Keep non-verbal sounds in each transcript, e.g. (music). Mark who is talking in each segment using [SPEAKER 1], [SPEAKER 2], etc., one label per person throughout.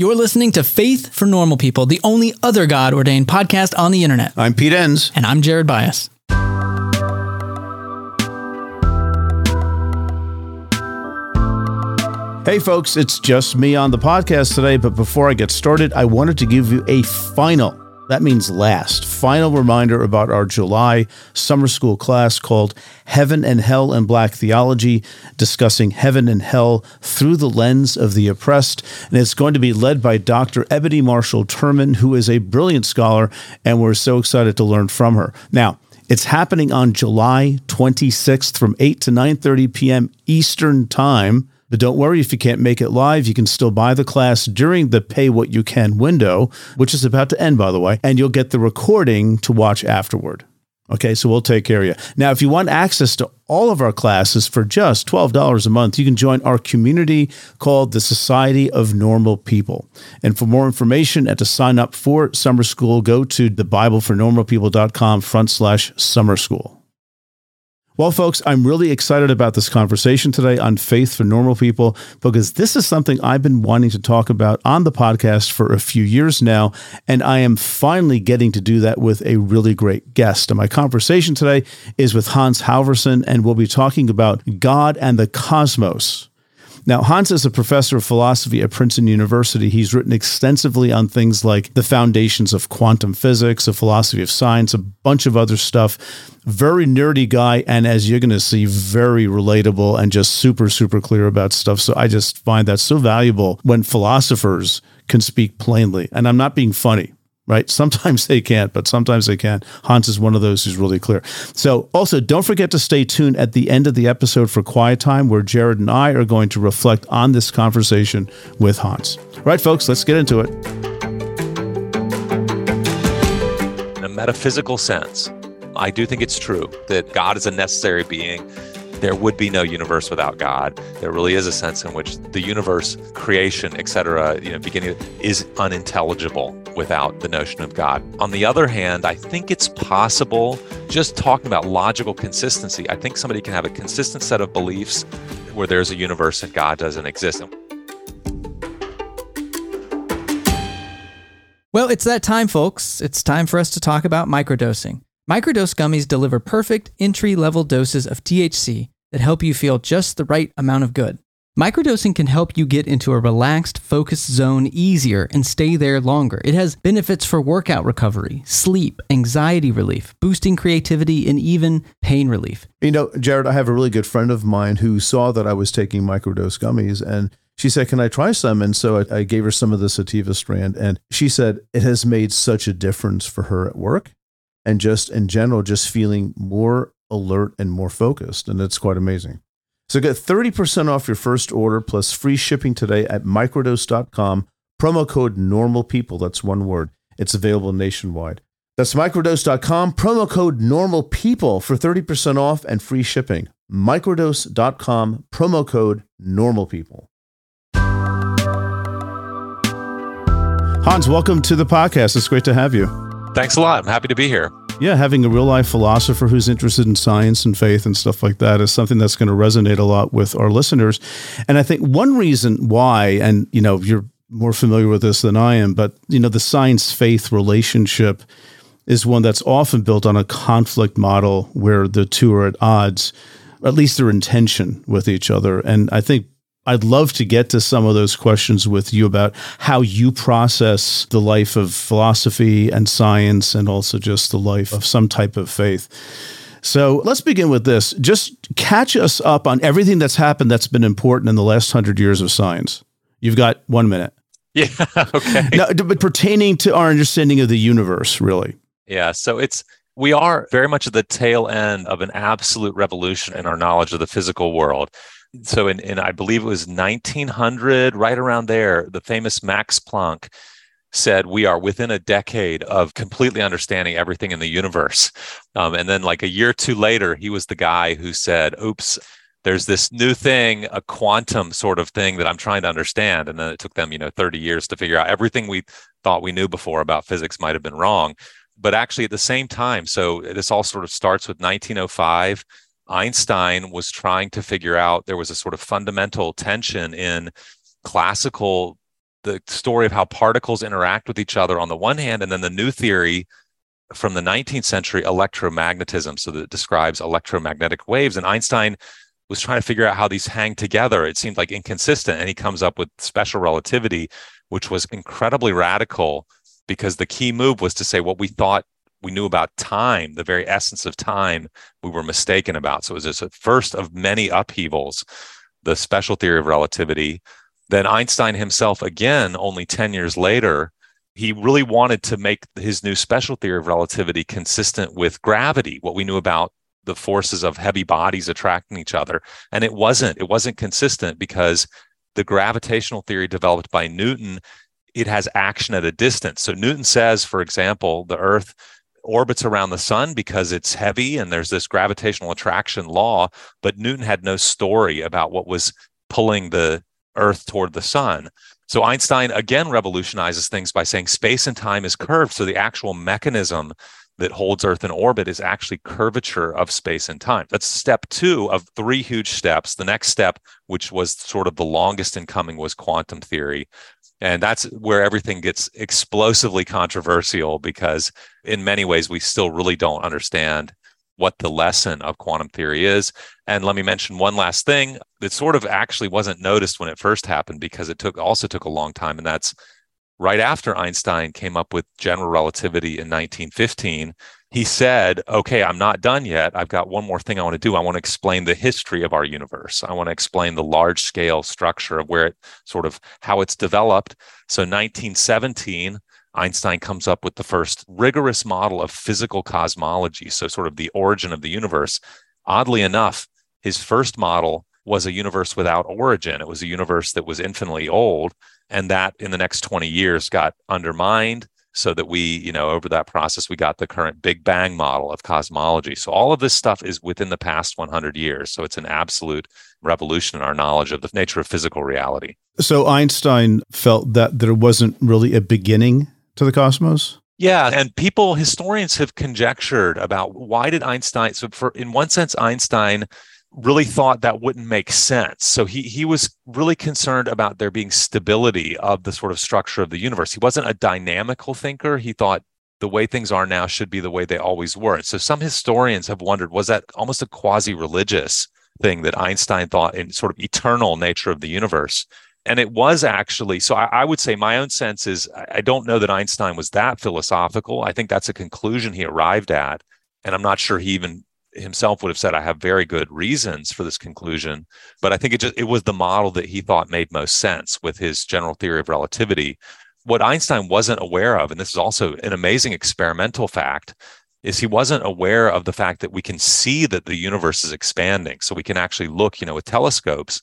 [SPEAKER 1] You're listening to Faith for Normal People, the only other God ordained podcast on the internet.
[SPEAKER 2] I'm Pete Enns.
[SPEAKER 1] And I'm Jared Byas.
[SPEAKER 2] Hey, folks, it's just me on the podcast today. But before I get started, I wanted to give you a final that means last. Final reminder about our July summer school class called Heaven and Hell and Black Theology, discussing heaven and hell through the lens of the oppressed. And it's going to be led by Dr. Ebony Marshall Turman, who is a brilliant scholar, and we're so excited to learn from her. Now, it's happening on July 26th from 8 to 9:30 p.m. Eastern Time. But don't worry if you can't make it live, you can still buy the class during the pay what you can window, which is about to end, by the way, and you'll get the recording to watch afterward. Okay, so we'll take care of you. Now, if you want access to all of our classes for just $12 a month, you can join our community called the Society of Normal People. And for more information and to sign up for summer school, go to thebiblefornormalpeople.com front slash summer school. Well, folks, I'm really excited about this conversation today on faith for normal people because this is something I've been wanting to talk about on the podcast for a few years now. And I am finally getting to do that with a really great guest. And my conversation today is with Hans Halvorson, and we'll be talking about God and the cosmos. Now, Hans is a professor of philosophy at Princeton University. He's written extensively on things like the foundations of quantum physics, the philosophy of science, a bunch of other stuff. Very nerdy guy, and as you're going to see, very relatable and just super, super clear about stuff. So I just find that so valuable when philosophers can speak plainly. And I'm not being funny right? (laughs) Sometimes they can't, but sometimes they can. Hans is one of those who's really clear. So, also, don't forget to stay tuned at the end of the episode for Quiet Time, where Jared and I are going to reflect on this conversation with Hans. All right, folks, let's get into it.
[SPEAKER 3] In a metaphysical sense, I do think it's true that God is a necessary being there would be no universe without God. There really is a sense in which the universe, creation, etc., you know, beginning is unintelligible without the notion of God. On the other hand, I think it's possible just talking about logical consistency. I think somebody can have a consistent set of beliefs where there's a universe and God doesn't exist.
[SPEAKER 1] Well, it's that time, folks. It's time for us to talk about microdosing. Microdose gummies deliver perfect entry level doses of THC that help you feel just the right amount of good. Microdosing can help you get into a relaxed, focused zone easier and stay there longer. It has benefits for workout recovery, sleep, anxiety relief, boosting creativity, and even pain relief.
[SPEAKER 2] You know, Jared, I have a really good friend of mine who saw that I was taking microdose gummies and she said, Can I try some? And so I, I gave her some of the sativa strand, and she said it has made such a difference for her at work and just in general, just feeling more alert and more focused. And it's quite amazing. So get 30% off your first order plus free shipping today at microdose.com. Promo code normal people. That's one word. It's available nationwide. That's microdose.com. Promo code normal people for 30% off and free shipping. Microdose.com. Promo code normal people. Hans, welcome to the podcast. It's great to have you.
[SPEAKER 3] Thanks a lot. I'm happy to be here.
[SPEAKER 2] Yeah, having a real life philosopher who's interested in science and faith and stuff like that is something that's going to resonate a lot with our listeners. And I think one reason why, and you know, you're more familiar with this than I am, but you know, the science faith relationship is one that's often built on a conflict model where the two are at odds, at least their intention with each other. And I think I'd love to get to some of those questions with you about how you process the life of philosophy and science and also just the life of some type of faith. So let's begin with this. Just catch us up on everything that's happened that's been important in the last hundred years of science. You've got one minute. (laughs)
[SPEAKER 3] Yeah. Okay.
[SPEAKER 2] now, but pertaining to our understanding of the universe, really.
[SPEAKER 3] Yeah. So it's, we are very much at the tail end of an absolute revolution in our knowledge of the physical world. So in, in I believe it was 1900, right around there, the famous Max Planck said we are within a decade of completely understanding everything in the universe. Um, and then like a year or two later, he was the guy who said, oops, there's this new thing, a quantum sort of thing that I'm trying to understand. And then it took them, you know, 30 years to figure out everything we thought we knew before about physics might have been wrong. But actually at the same time, so this all sort of starts with 1905 Einstein was trying to figure out there was a sort of fundamental tension in classical the story of how particles interact with each other on the one hand, and then the new theory from the 19th century, electromagnetism. So that it describes electromagnetic waves. And Einstein was trying to figure out how these hang together. It seemed like inconsistent. And he comes up with special relativity, which was incredibly radical because the key move was to say what we thought we knew about time, the very essence of time, we were mistaken about. So it was this uh, first of many upheavals, the special theory of relativity. Then Einstein himself, again, only 10 years later, he really wanted to make his new special theory of relativity consistent with gravity, what we knew about the forces of heavy bodies attracting each other. And it wasn't, it wasn't consistent because the gravitational theory developed by Newton, it has action at a distance. So Newton says, for example, the Earth orbits around the sun because it's heavy and there's this gravitational attraction law. But Newton had no story about what was pulling the Earth toward the sun. So Einstein again revolutionizes things by saying space and time is curved. So the actual mechanism that holds Earth in orbit is actually curvature of space and time. That's step two of three huge steps. The next step, which was sort of the longest in coming, was quantum theory. And that's where everything gets explosively controversial because, in many ways, we still really don't understand what the lesson of quantum theory is. And let me mention one last thing that sort of actually wasn't noticed when it first happened because it took also took a long time, and that's right after Einstein came up with general relativity in 1915, he said, Okay, I'm not done yet. I've got one more thing I want to do. I want to explain the history of our universe. I want to explain the large scale structure of where it sort of how it's developed. So, 1917, Einstein comes up with the first rigorous model of physical cosmology. So, sort of the origin of the universe. Oddly enough, his first model was a universe without origin. It was a universe that was infinitely old. And that in the next 20 years got undermined so that we, you know, over that process, we got the current Big Bang model of cosmology. So all of this stuff is within the past 100 years. So it's an absolute revolution in our knowledge of the nature of physical reality.
[SPEAKER 2] So Einstein felt that there wasn't really a beginning to the cosmos?
[SPEAKER 3] Yeah, and people, historians have conjectured about why did Einstein, so for in one sense, Einstein really thought that wouldn't make sense. So he he was really concerned about there being stability of the sort of structure of the universe. He wasn't a dynamical thinker. He thought the way things are now should be the way they always were. And so some historians have wondered was that almost a quasi-religious thing that Einstein thought in sort of eternal nature of the universe. And it was actually so. I, I would say my own sense is I don't know that Einstein was that philosophical. I think that's a conclusion he arrived at, and I'm not sure he even himself would have said, I have very good reasons for this conclusion. But I think it just it was the model that he thought made most sense with his general theory of relativity. What Einstein wasn't aware of, and this is also an amazing experimental fact, is he wasn't aware of the fact that we can see that the universe is expanding. So we can actually look, you know, with telescopes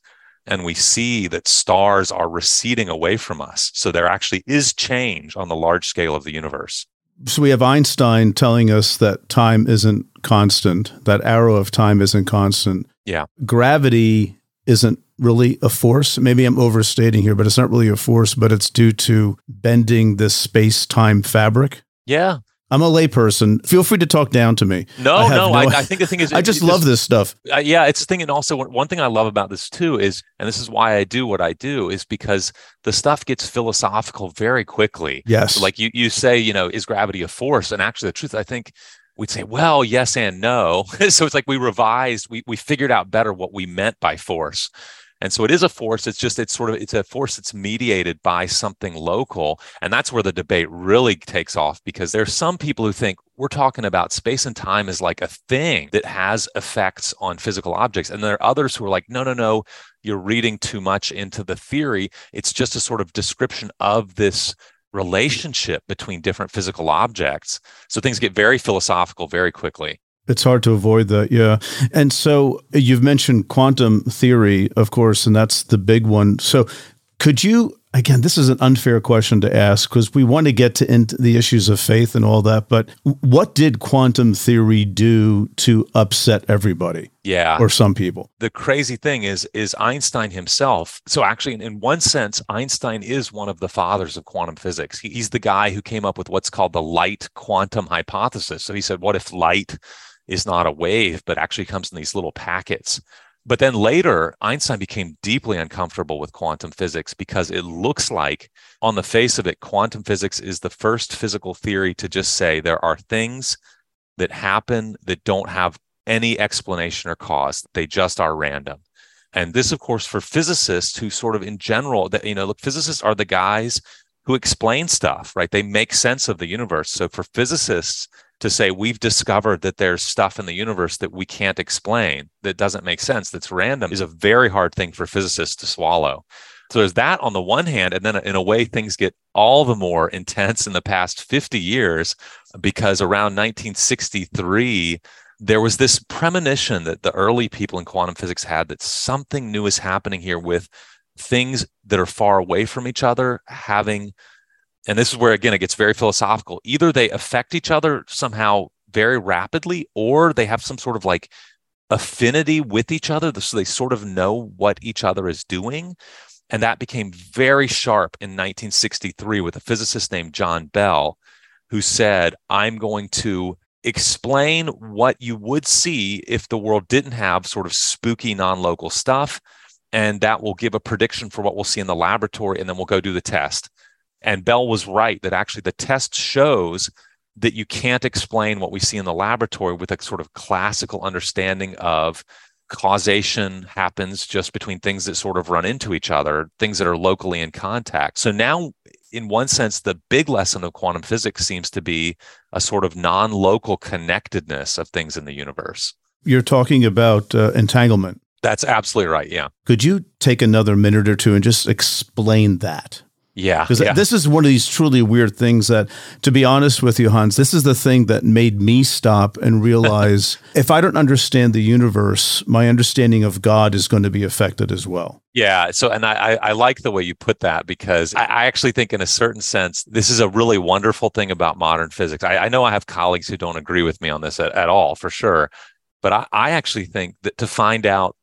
[SPEAKER 3] and we see that stars are receding away from us. So there actually is change on the large scale of the universe.
[SPEAKER 2] So we have Einstein telling us that time isn't constant, that arrow of time isn't constant.
[SPEAKER 3] Yeah.
[SPEAKER 2] Gravity isn't really a force. Maybe I'm overstating here, but it's not really a force, but it's due to bending this space time fabric.
[SPEAKER 3] Yeah.
[SPEAKER 2] I'm a layperson. Feel free to talk down to me.
[SPEAKER 3] No, I no, no I, (laughs) I, think the thing is,
[SPEAKER 2] I just love this stuff.
[SPEAKER 3] Uh, yeah, it's the thing, and also one thing I love about this too is, and this is why I do what I do, is because the stuff gets philosophical very quickly.
[SPEAKER 2] Yes,
[SPEAKER 3] so like you, you say, you know, is gravity a force? And actually, the truth, I think we'd say, well, yes and no. (laughs) so it's like we revised, we we figured out better what we meant by force. And so it is a force. It's just, it's sort of, it's a force that's mediated by something local. And that's where the debate really takes off because there's some people who think we're talking about space and time as like a thing that has effects on physical objects. And there are others who are like, no, no, no, you're reading too much into the theory. It's just a sort of description of this relationship between different physical objects. So things get very philosophical very quickly.
[SPEAKER 2] It's hard to avoid that, yeah. And so you've mentioned quantum theory, of course, and that's the big one. So could you again, this is an unfair question to ask because we want to get to into the issues of faith and all that, but what did quantum theory do to upset everybody?
[SPEAKER 3] Yeah.
[SPEAKER 2] Or some people.
[SPEAKER 3] The crazy thing is is Einstein himself. So actually in one sense Einstein is one of the fathers of quantum physics. He, he's the guy who came up with what's called the light quantum hypothesis. So he said what if light is not a wave, but actually comes in these little packets. But then later, Einstein became deeply uncomfortable with quantum physics because it looks like, on the face of it, quantum physics is the first physical theory to just say there are things that happen that don't have any explanation or cause. They just are random. And this, of course, for physicists who sort of in general, that, you know, look, physicists are the guys who explain stuff, right? They make sense of the universe. So for physicists, to say we've discovered that there's stuff in the universe that we can't explain that doesn't make sense that's random is a very hard thing for physicists to swallow. So there's that on the one hand and then in a way things get all the more intense in the past 50 years because around 1963 there was this premonition that the early people in quantum physics had that something new is happening here with things that are far away from each other having and this is where again it gets very philosophical. Either they affect each other somehow very rapidly or they have some sort of like affinity with each other so they sort of know what each other is doing. And that became very sharp in 1963 with a physicist named John Bell who said i'm going to explain what you would see if the world didn't have sort of spooky non-local stuff and that will give a prediction for what we'll see in the laboratory and then we'll go do the test and Bell was right that actually the test shows that you can't explain what we see in the laboratory with a sort of classical understanding of causation happens just between things that sort of run into each other, things that are locally in contact. So now, in one sense, the big lesson of quantum physics seems to be a sort of non local connectedness of things in the universe.
[SPEAKER 2] You're talking about uh, entanglement.
[SPEAKER 3] That's absolutely right. Yeah.
[SPEAKER 2] Could you take another minute or two and just explain that?
[SPEAKER 3] Yeah.
[SPEAKER 2] Because
[SPEAKER 3] yeah.
[SPEAKER 2] this is one of these truly weird things that, to be honest with you, Hans, this is the thing that made me stop and realize (laughs) if I don't understand the universe, my understanding of God is going to be affected as well.
[SPEAKER 3] Yeah. So, and I, I like the way you put that because I, I, actually think, in a certain sense, this is a really wonderful thing about modern physics. I, I know I have colleagues who don't agree with me on this at, at all, for sure. But I, I actually think that to find out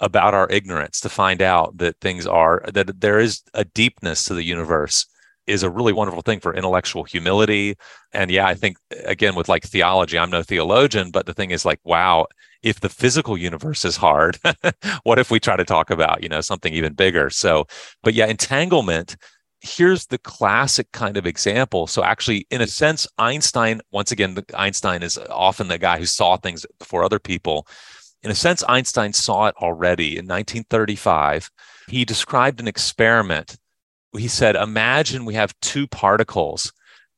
[SPEAKER 3] about our ignorance to find out that things are that there is a deepness to the universe is a really wonderful thing for intellectual humility. And yeah i think again with like theology i'm no theologian but the thing is like wow if the physical universe is hard (laughs) what if we try to talk about you know something even bigger? So but yeah entanglement here's the classic kind of example. So actually in a sense einstein once again einstein is often the guy who saw things before other people in a sense, Einstein saw it already in 1935. He described an experiment. He said, Imagine we have two particles,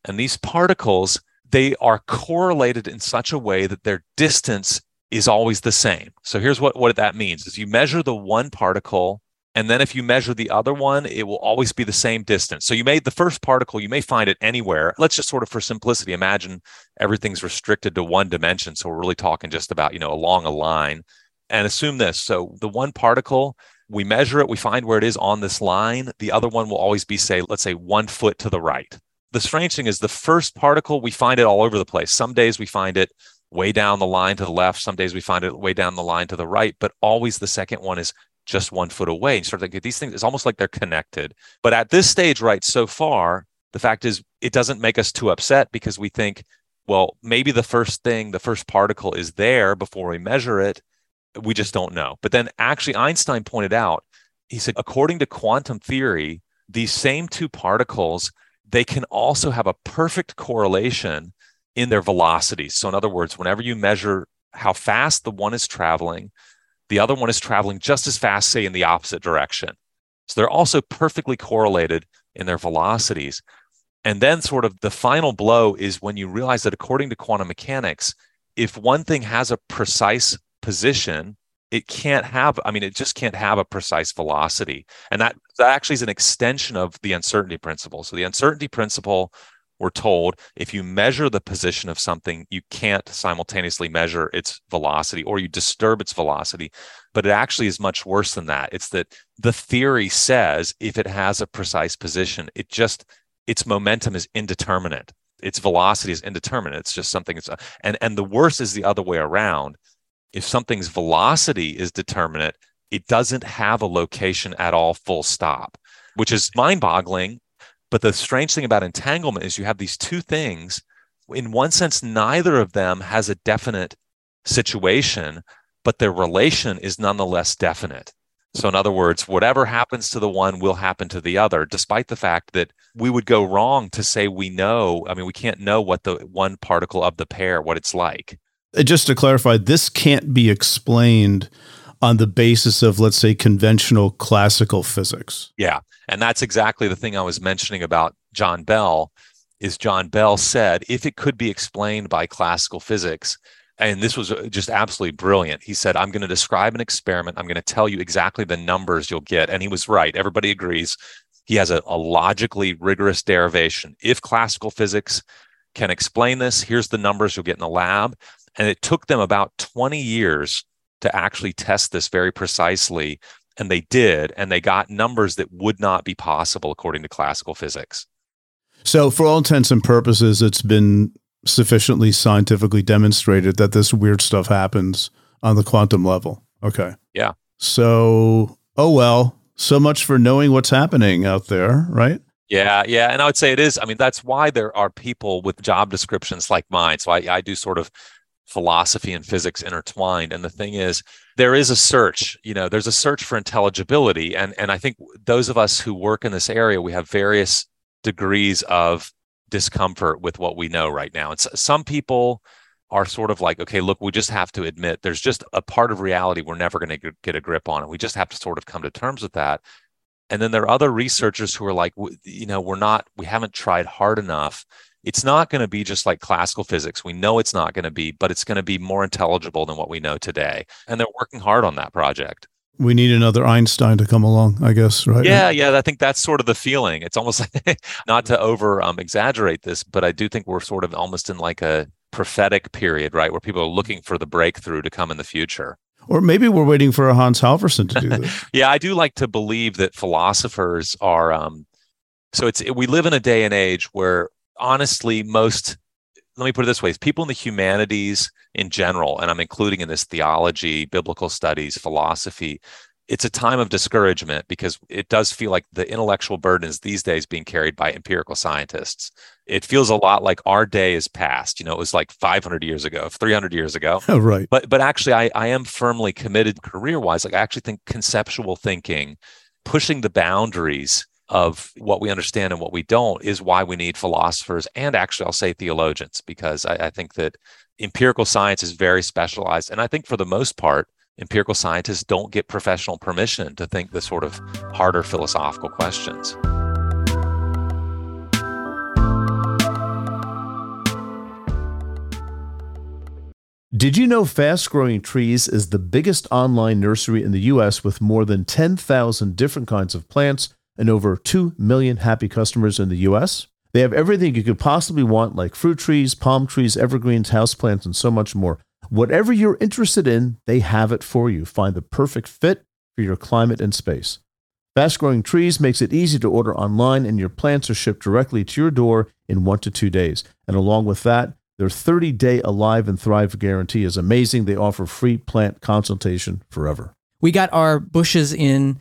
[SPEAKER 3] and these particles, they are correlated in such a way that their distance is always the same. So here's what, what that means is you measure the one particle and then if you measure the other one, it will always be the same distance. So you made the first particle, you may find it anywhere. Let's just sort of for simplicity imagine everything's restricted to one dimension. So we're really talking just about, you know, along a line and assume this. So the one particle, we measure it, we find where it is on this line. The other one will always be, say, let's say one foot to the right. The strange thing is the first particle, we find it all over the place. Some days we find it way down the line to the left. Some days we find it way down the line to the right, but always the second one is just one foot away. And sort of like these things, it's almost like they're connected. But at this stage, right, so far, the fact is it doesn't make us too upset because we think, well, maybe the first thing, the first particle is there before we measure it. We just don't know. But then actually, Einstein pointed out, he said, according to quantum theory, these same two particles, they can also have a perfect correlation in their velocities. So, in other words, whenever you measure how fast the one is traveling the other one is traveling just as fast, say, in the opposite direction. So they're also perfectly correlated in their velocities. And then, sort of, the final blow is when you realize that according to quantum mechanics, if one thing has a precise position, it can't have, I mean, it just can't have a precise velocity. And that, that actually is an extension of the uncertainty principle. So the uncertainty principle we're told if you measure the position of something, you can't simultaneously measure its velocity or you disturb its velocity. But it actually is much worse than that. It's that the theory says if it has a precise position, it just, its momentum is indeterminate. Its velocity is indeterminate. It's just something. It's and and the worst is the other way around. If something's velocity is determinate, it doesn't have a location at all. Full stop, which is mind-boggling but the strange thing about entanglement is you have these two things. In one sense, neither of them has a definite situation, but their relation is nonetheless definite. So, in other words, whatever happens to the one will happen to the other, despite the fact that we would go wrong to say we know. I mean, we can't know what the one particle of the pair, what it's like.
[SPEAKER 4] Uh, just to clarify, this can't be explained on the basis of, let's say, conventional classical physics.
[SPEAKER 3] Yeah. And that's exactly the thing I was mentioning about John Bell is John Bell said if it could be explained by classical physics, and this was uh, just absolutely brilliant. He said, I'm going to describe an experiment. I'm going to tell you exactly the numbers you'll get. And he was right. Everybody agrees. He has a, a logically rigorous derivation. If classical physics can explain this, here's the numbers you'll get in the lab. And it took them about 20 years to actually test this very precisely. And they did. And they got numbers that would not be possible according to classical physics.
[SPEAKER 4] So, for all intents and purposes, it's been sufficiently scientifically demonstrated that this weird stuff happens on the quantum level. Okay.
[SPEAKER 3] Yeah.
[SPEAKER 4] So, oh well, so much for knowing what's happening out there, right?
[SPEAKER 3] Yeah, yeah. And I would say it is. I mean, that's why there are people with job descriptions like mine. So I, I do sort of philosophy and physics intertwined. And the thing is, there is a search, you know, there's a search for intelligibility. And, and I think those of us who work in this area, we have various degrees of discomfort with what we know right now. And so, some people are sort of like, okay, look, we just have to admit there's just a part of reality we're never going to get a grip on. And we just have to sort of come to terms with that. And then there are other researchers who are like, you know, we're not, we haven't tried hard enough. It's not going to be just like classical physics. We know it's not going to be, but it's going to be more intelligible than what we know today. And they're working hard on that project
[SPEAKER 4] we need another Einstein to come along, I guess, right?
[SPEAKER 3] Yeah, yeah. I think that's sort of the feeling. It's almost like (laughs) not to over um, exaggerate this, but I do think we're sort of almost in like a prophetic period, right, where people are looking for the breakthrough to come in the future.
[SPEAKER 4] Or maybe we're waiting for a Hans Halvorson to do (laughs) this.
[SPEAKER 3] yeah, I do like to believe that philosophers are. Um, so it's we live in a day and age where honestly, most let me put it this way: people in the humanities in general, and I'm including in this theology, biblical studies, philosophy. It's a time of discouragement because it does feel like the intellectual burden is these days being carried by empirical scientists. It feels a lot like our day is past. You know, it was like 500 years ago, 300 years ago. (laughs)
[SPEAKER 4] Oh, right.
[SPEAKER 3] But but actually, I, I am firmly committed career wise. Like I actually think conceptual thinking, pushing the boundaries of what we understand and what we don't is why we need philosophers and actually I'll say theologians because I, I, think that empirical science is very specialized and I think for the most part empirical scientists don't get professional permission to think the sort of harder philosophical questions.
[SPEAKER 4] Did you know Fast Growing Trees is the biggest online nursery in the US with more than 10,000 different kinds of plants? And over 2 million happy customers in the US. They have everything you could possibly want, like fruit trees, palm trees, evergreens, houseplants, and so much more. Whatever you're interested in, they have it for you. Find the perfect fit for your climate and space. Fast Growing Trees makes it easy to order online, and your plants are shipped directly to your door in one to two days. And along with that, their 30 day Alive and Thrive guarantee is amazing. They offer free plant consultation forever.
[SPEAKER 1] We got our bushes in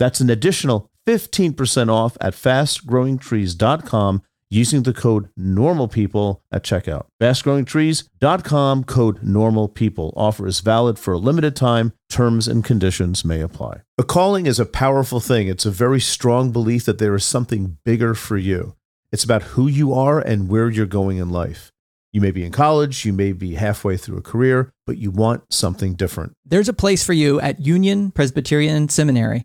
[SPEAKER 4] That's an additional 15% off at fastgrowingtrees.com using the code NORMALPEOPLE at checkout. Fastgrowingtrees.com code NORMALPEOPLE. Offer is valid for a limited time. Terms and conditions may apply. A calling is a powerful thing. It's a very strong belief that there is something bigger for you. It's about who you are and where you're going in life. You may be in college, you may be halfway through a career, but you want something different.
[SPEAKER 1] There's a place for you at Union Presbyterian Seminary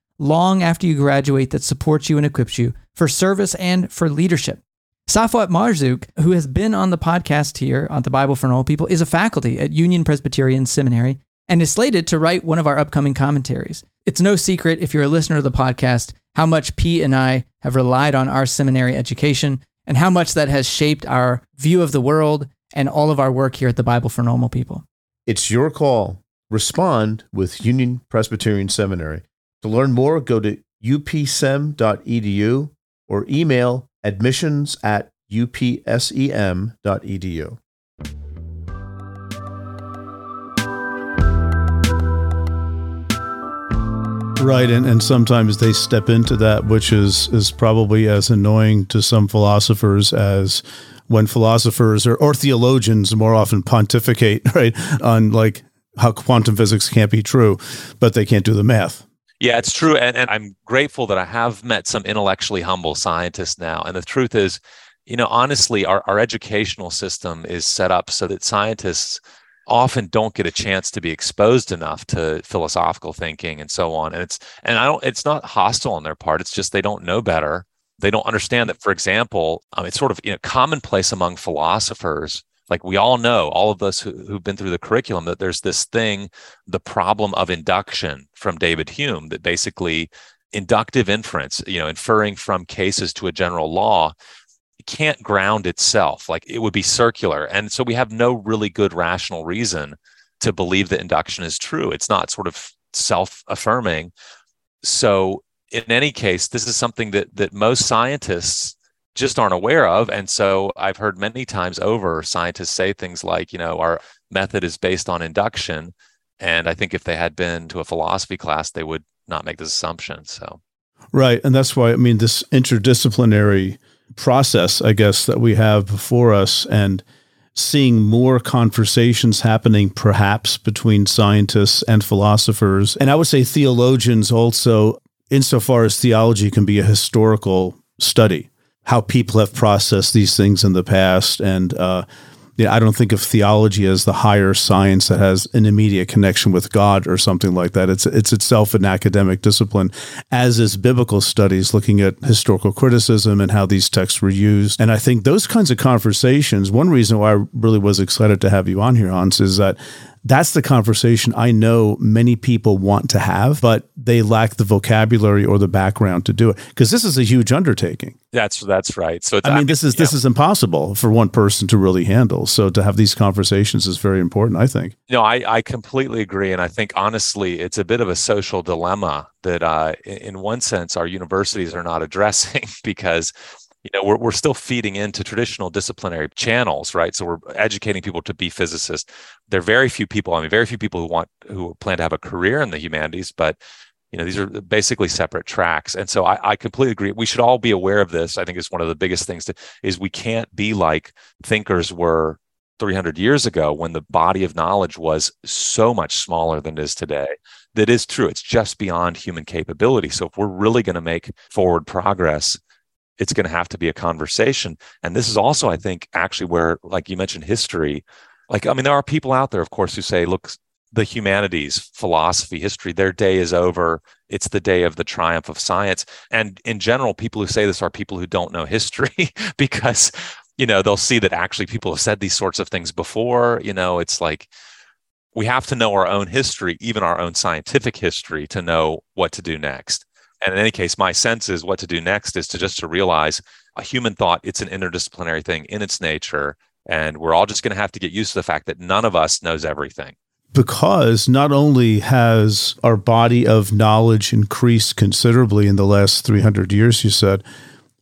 [SPEAKER 1] long after you graduate that supports you and equips you for service and for leadership. Safwat Marzouk, who has been on the podcast here on the Bible for Normal People, is a faculty at Union Presbyterian Seminary and is slated to write one of our upcoming commentaries. It's no secret, if you're a listener of the podcast, how much P and I have relied on our seminary education and how much that has shaped our view of the world and all of our work here at the Bible for Normal People.
[SPEAKER 2] It's your call. Respond with Union Presbyterian Seminary. To learn more, go to upsem.edu or email admissions at upsem.edu. Right, and, and sometimes they step into that, which is is probably as annoying to some philosophers as when philosophers or, or theologians more often pontificate, (laughs) right, on like how quantum physics can't be true, but they can't do the math.
[SPEAKER 3] Yeah, it's true. And, and I'm grateful that I have met some intellectually humble scientists now. And the truth is, you know, honestly, our, our educational system is set up so that scientists often don't get a chance to be exposed enough to philosophical thinking and so on and it's and i don't it's not hostile on their part it's just they don't know better they don't understand that for example um, it's sort of you know commonplace among philosophers like we all know all of us who, who've been through the curriculum that there's this thing the problem of induction from david hume that basically inductive inference you know inferring from cases to a general law can't ground itself. Like it would be circular. And so we have no really good rational reason to believe that induction is true. It's not sort of self affirming. So, in any case, this is something that, that most scientists just aren't aware of. And so I've heard many times over scientists say things like, you know, our method is based on induction. And I think if they had been to a philosophy class, they would not make this assumption. So,
[SPEAKER 2] right. And that's why, I mean, this interdisciplinary process, I guess, that we have before us and seeing more conversations happening perhaps between scientists and philosophers. And I would say theologians also, insofar as theology can be a historical study, how people have processed these things in the past and uh, I don't think of theology as the higher science that has an immediate connection with God or something like that. It's it's itself an academic discipline, as is biblical studies, looking at historical criticism and how these texts were used. And I think those kinds of conversations. One reason why I really was excited to have you on here, Hans, is that that's the conversation I know many people want to have, but they lack the vocabulary or the background to do it because this is a huge undertaking.
[SPEAKER 3] That's that's right. So
[SPEAKER 2] I mean, this is yeah. this is impossible for one person to really handle. So to have these conversations is very important. I think.
[SPEAKER 3] No, I I completely agree, and I think honestly, it's a bit of a social dilemma that, uh, in one sense, our universities are not (laughs) addressing because you know we're, we're still feeding into traditional disciplinary channels right? So we're educating people to be physicists. There are very few people i mean very few people who want who plan to have a career in the humanities but you know these are basically separate tracks. And so I, I completely agree. We should all be aware of this. I think is one of the biggest things to, is we can't be like thinkers were 300 years ago when the body of knowledge was so much smaller than it is today. That is true. It's just beyond human capability. So if we're really going to make forward progress it's going to have to be a conversation. And this is also, I think, actually where, like you mentioned, history. Like, I mean, there are people out there, of course, who say, look, the humanities, philosophy, history, their day is over. It's the day of the triumph of science. And in general, people who say this are people who don't know history (laughs) because, you know, they'll see that actually people have said these sorts of things before. You know, it's like we have to know our own history, even our own scientific history, to know what to do next. And in any case, my sense is what to do next is to just to realize a human thought, it's an interdisciplinary thing in its nature. And we're all just going to have to get used to the fact that none of us knows everything.
[SPEAKER 2] Because not only has our body of knowledge increased considerably in the last 300 years, you said,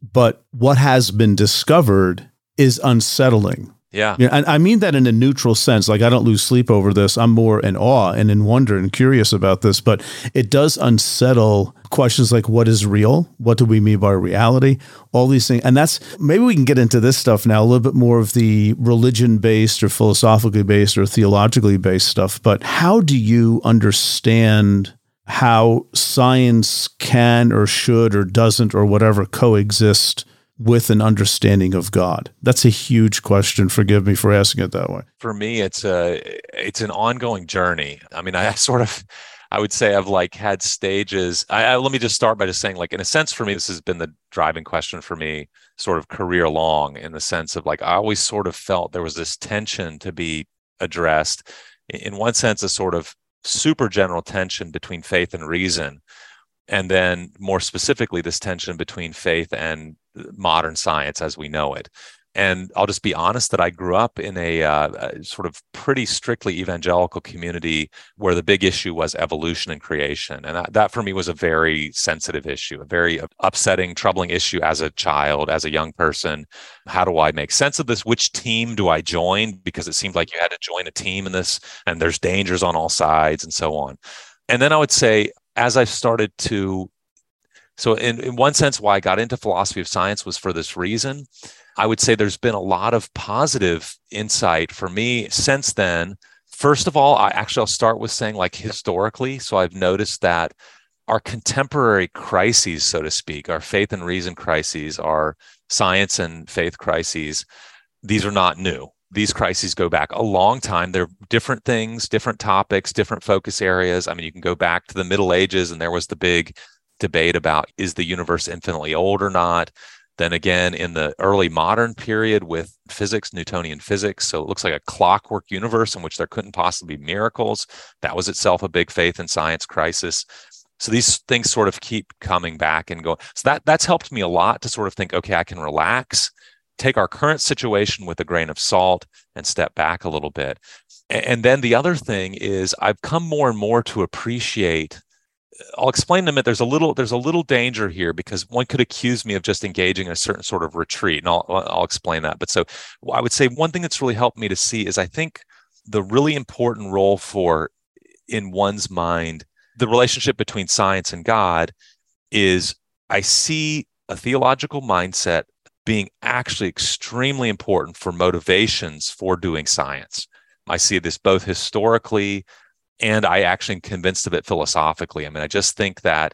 [SPEAKER 2] but what has been discovered is unsettling.
[SPEAKER 3] Yeah.
[SPEAKER 2] yeah. And I mean that in a neutral sense. Like I don't lose sleep over this. I'm more in awe and in wonder and curious about this, but it does unsettle questions like what is real? What do we mean by reality? All these things. And that's maybe we can get into this stuff now, a little bit more of the religion based or philosophically based or theologically based stuff. But how do you understand how science can or should or doesn't or whatever coexist with an understanding of God? That's a huge question. Forgive me for asking it that way.
[SPEAKER 3] For me, it's a it's an ongoing journey. I mean, I (laughs) sort of I would say I've like had stages. I, I, let me just start by just saying, like, in a sense, for me, this has been the driving question for me, sort of career long, in the sense of like, I always sort of felt there was this tension to be addressed. In one sense, a sort of super general tension between faith and reason. And then more specifically, this tension between faith and modern science as we know it. And I'll just be honest that I grew up in a, uh, a, sort of pretty strictly evangelical community where the big issue was evolution and creation. And that, that for me was a very sensitive issue, a very upsetting, troubling issue as a child, as a young person. How do I make sense of this? Which team do I join? Because it seemed like you had to join a team in this, and there's dangers on all sides and so on. And then I would say, as I started to so in, in one sense why i got into philosophy of science was for this reason I would say there's been a lot of positive insight for me since then. First of all, I actually I'll start with saying like historically. So I've noticed that our contemporary crises, so to speak, our faith and reason crises, our science and faith crises, these are not new. These crises go back a long time. They're different things, different topics, different focus areas. I mean, you can go back to the Middle Ages, and there was the big debate about is the universe infinitely old or not? Then again, in the early modern period with physics, Newtonian physics. So it looks like a clockwork universe in which there couldn't possibly be miracles. That was itself a big faith and science crisis. So these things sort of keep coming back and going. So that that's helped me a lot to sort of think, okay, I can relax, take our current situation with a grain of salt and step back a little bit. And then the other thing is I've come more and more to appreciate I'll explain in a minute. There's a little there's a little danger here because one could accuse me of just engaging in a certain sort of retreat, and I'll I'll explain that. But so I would say one thing that's really helped me to see is I think the really important role for in one's mind the relationship between science and God is I see a theological mindset being actually extremely important for motivations for doing science. I see this both historically and I actually am convinced of it philosophically. I mean, I just think that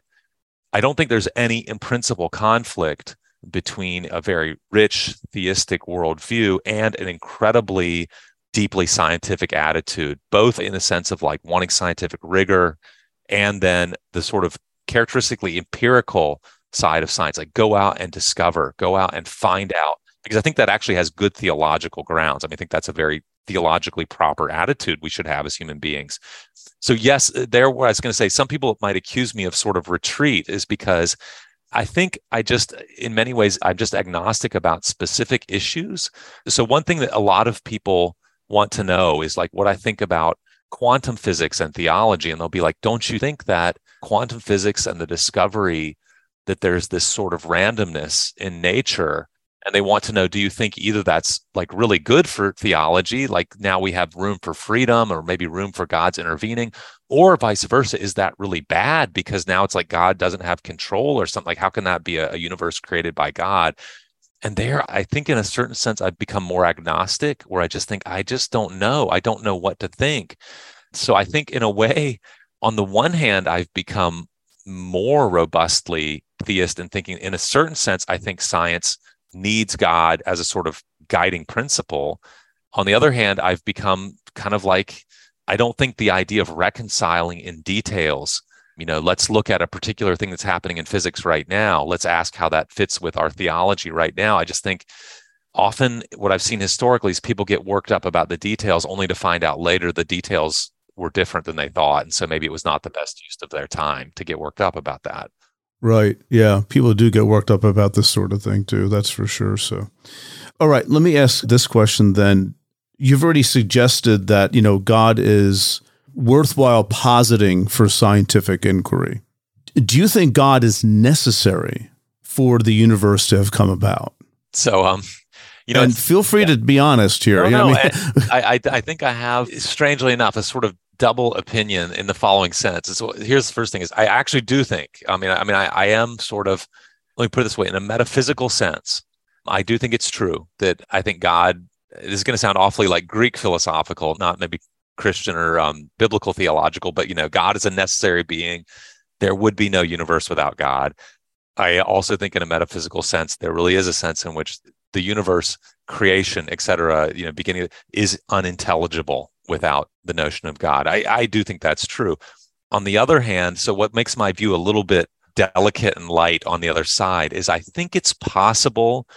[SPEAKER 3] I don't think there's any in principle conflict between a very rich theistic worldview and an incredibly deeply scientific attitude, both in the sense of like wanting scientific rigor and then the sort of characteristically empirical side of science, like go out and discover, go out and find out. Because I think that actually has good theological grounds. I mean, I think that's a very theologically proper attitude we should have as human beings. So, yes, uh, there where I was going to say some people might accuse me of sort of retreat is because I think I just, in many ways, I'm just agnostic about specific issues. So, one thing that a lot of people want to know is like what I think about quantum physics and theology. And they'll be like, don't you think that quantum physics and the discovery that there's this sort of randomness in nature and they want to know do you think either that's like really good for theology like now we have room for freedom or maybe room for god's intervening? Or vice versa is that really bad because now it's like god doesn't have control or something? Like how can that be a, a universe created by god? And there i think in a certain sense i've become more agnostic where i just think i just don't know. I don't know what to think. So i think in a way on the one hand i've become more robustly theist in thinking. In a certain sense i think science needs God as a sort of guiding principle. On the other hand, I've become kind of like, I don't think the idea of reconciling in details, you know, let's look at a particular thing that's happening in physics right now. Let's ask how that fits with our theology right now. I just think often what I've seen historically is people get worked up about the details only to find out later the details were different than they thought. And so maybe it was not the best use of their time to get worked up about that.
[SPEAKER 2] Right. Yeah. People do get worked up about this sort of thing too. That's for sure. So, all right. Let me ask this question then. You've already suggested that, you know, God is worthwhile positing for scientific inquiry. Do you think God is necessary for the universe to have come about?
[SPEAKER 3] So, um, you know,
[SPEAKER 2] and feel free yeah. to be honest here.
[SPEAKER 3] No, no, I, mean? I, I, I think I have, strangely enough, a sort of double opinion in the following sense. So here's the first thing: is I actually do think. I mean, I mean, I, I am sort of. Let me put it this way: in a metaphysical sense, I do think it's true that I think God. This is going to sound awfully like Greek philosophical, not maybe Christian or um, biblical theological, but you know, God is a necessary being. There would be no universe without God. I also think, in a metaphysical sense, there really is a sense in which the universe, creation, et cetera, you know, beginning is unintelligible without the notion of God. I, I do think that's true. On the other hand, so what makes my view a little bit delicate and light on the other side is I think it's possible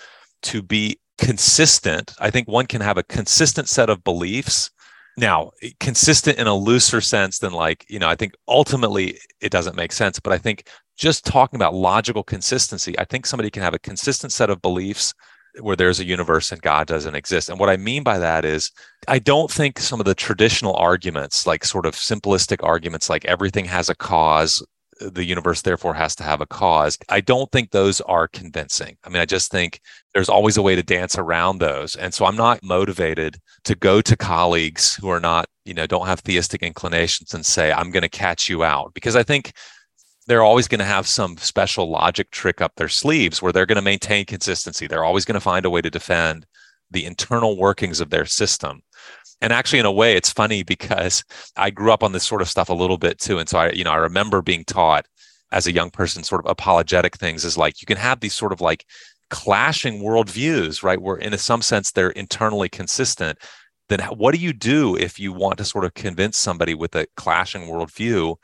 [SPEAKER 3] to be consistent. I think one can have a consistent set of beliefs. Now, consistent in a looser sense than like, you know, I think ultimately it doesn't make sense, but I think just talking about logical consistency, I think somebody can have a consistent set of beliefs where there's a universe and God doesn't exist. And what I mean by that is, I don't think some of the traditional arguments, like sort of simplistic arguments, like everything has a cause, the universe therefore has to have a cause. I don't think those are convincing. I mean, I just think there's always a way to dance around those. And so I'm not motivated to go to colleagues who are not, you know, don't have theistic inclinations and say, I'm going to catch you out. Because I think they're always going to have some special logic trick up their sleeves where they're going to maintain consistency. They're always going to find a way to defend the internal workings of their system. And actually, in a way, it's funny because (laughs) I grew up on this sort of stuff a little bit too. And so I, you know, I remember being taught as a young person sort of apologetic things is like you can have these sort of like clashing worldviews, right? Where in some sense they're internally consistent. Then what do you do if you want to sort of convince somebody with a clashing worldview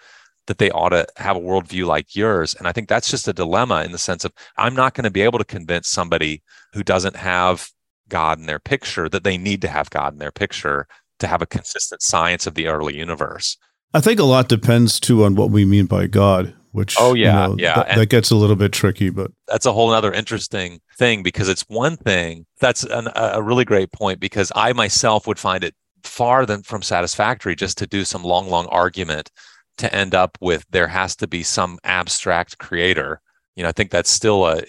[SPEAKER 3] that they ought to have a worldview like yours. And I think that's just a dilemma in the sense of I'm not going to be able to convince somebody who doesn't have God in their picture that they need to have God in their picture to have a consistent science of the early universe.
[SPEAKER 2] I think a lot depends too on what we mean by God, which
[SPEAKER 3] oh yeah, you know, yeah,
[SPEAKER 2] th- that gets a little bit tricky. But
[SPEAKER 3] that's a whole other interesting thing because it's one thing that's an, a really great point because I myself would find it far than from satisfactory just to do some long, long argument to end up with there has to be some abstract creator. You know i think that's still a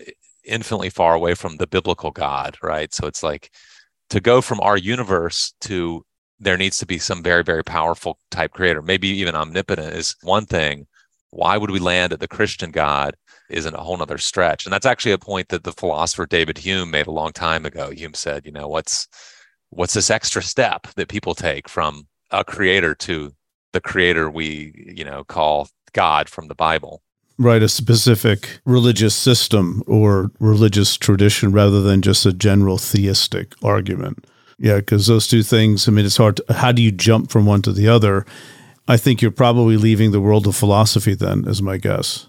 [SPEAKER 3] infinitely far away from the biblical god right? So it's like to go from our universe to there needs to be some very very powerful type creator. Maybe even omnipotent is one thing. Why would we land at the christian god isn't a whole nother stretch. And that's actually a point that the philosopher david hume made a long time ago. Hume said you know what's what's this extra step that people take from a creator to the creator we you know call god from the bible.
[SPEAKER 2] Right a specific religious system or religious tradition rather than just a general theistic argument. Yeah because those two things i mean it's hard to, how do you jump from one to the other? I think you're probably leaving the world of philosophy then is my guess.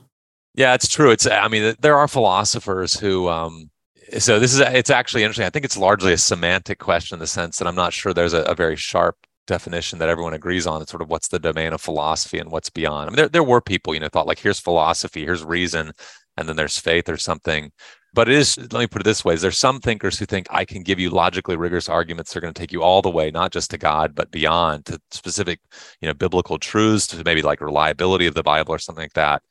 [SPEAKER 3] Yeah it's true. It's i mean there are philosophers who um so this is it's actually interesting. I think it's largely a semantic question in the sense that i'm not sure there's a, a very sharp definition that everyone agrees on. It's sort of what's the domain of philosophy and what's beyond. I mean, there, there were people, you know, thought like here's philosophy, here's reason, and then there's faith or something. But it is, let me put it this way: is there's some thinkers who think I can give you logically rigorous arguments that are going to take you all the way, not just to God, but beyond to specific, you know, biblical truths, to maybe like reliability of the Bible or something like that.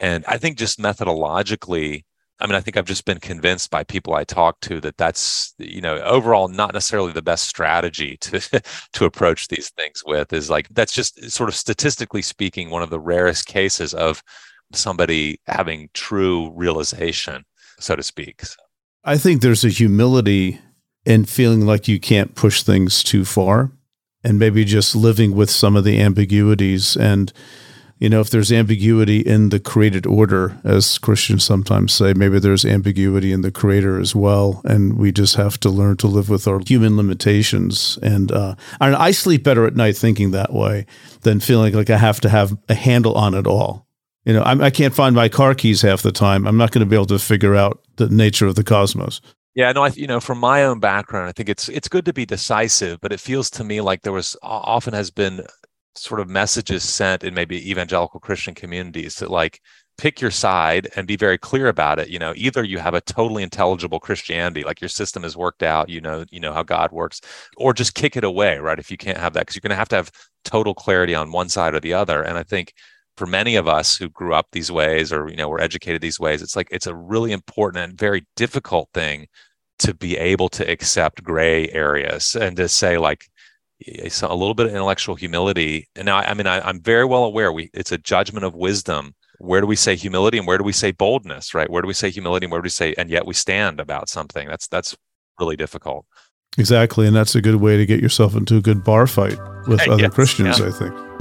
[SPEAKER 3] And I think just methodologically, I mean, I think I've just been convinced by people I talk to that that's, you know, overall not necessarily the best strategy to (laughs) to approach these things with is like that's just sort of statistically speaking one of the rarest cases of somebody having true realization, so to speak.
[SPEAKER 2] I think there's a humility in feeling like you can't push things too far and maybe just living with some of the ambiguities and you know, if there's ambiguity in the created order, as Christians sometimes say, maybe there's ambiguity in the creator as well. And we just have to learn to live with our human limitations. And uh, I sleep better at night thinking that way than feeling like I have to have a handle on it all. You know, I'm, I can not find my car keys half the time. I'm not going to be able to figure out the nature of the cosmos.
[SPEAKER 3] Yeah, no, I, you know, from my own background, I think it's it's good to be decisive, but it feels to me like there was often has been sort of messages sent in maybe evangelical Christian communities that like pick your side and be very clear about it. You know, either you have a totally intelligible Christianity, like your system is worked out, you know, you know how God works, or just kick it away, right? If you can't have that, because you're going to have to have total clarity on one side or the other. And I think for many of us who grew up these ways or you know were educated these ways, it's like it's a really important and very difficult thing to be able to accept gray areas and to say like a little bit of intellectual humility. And now, I mean, I, am very well aware we it's a judgment of wisdom. Where do we say humility and where do we say boldness? Right? Where do we say humility and where do we say and yet we stand about something? That's that's really difficult.
[SPEAKER 2] Exactly, and that's a good way to get yourself into a good bar fight with (laughs) other yes, Christians. Yeah. I think.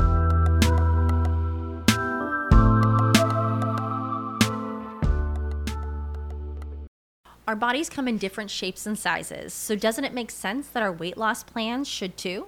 [SPEAKER 5] Our bodies come in different shapes and sizes, so doesn't it make sense that our weight loss plans should too?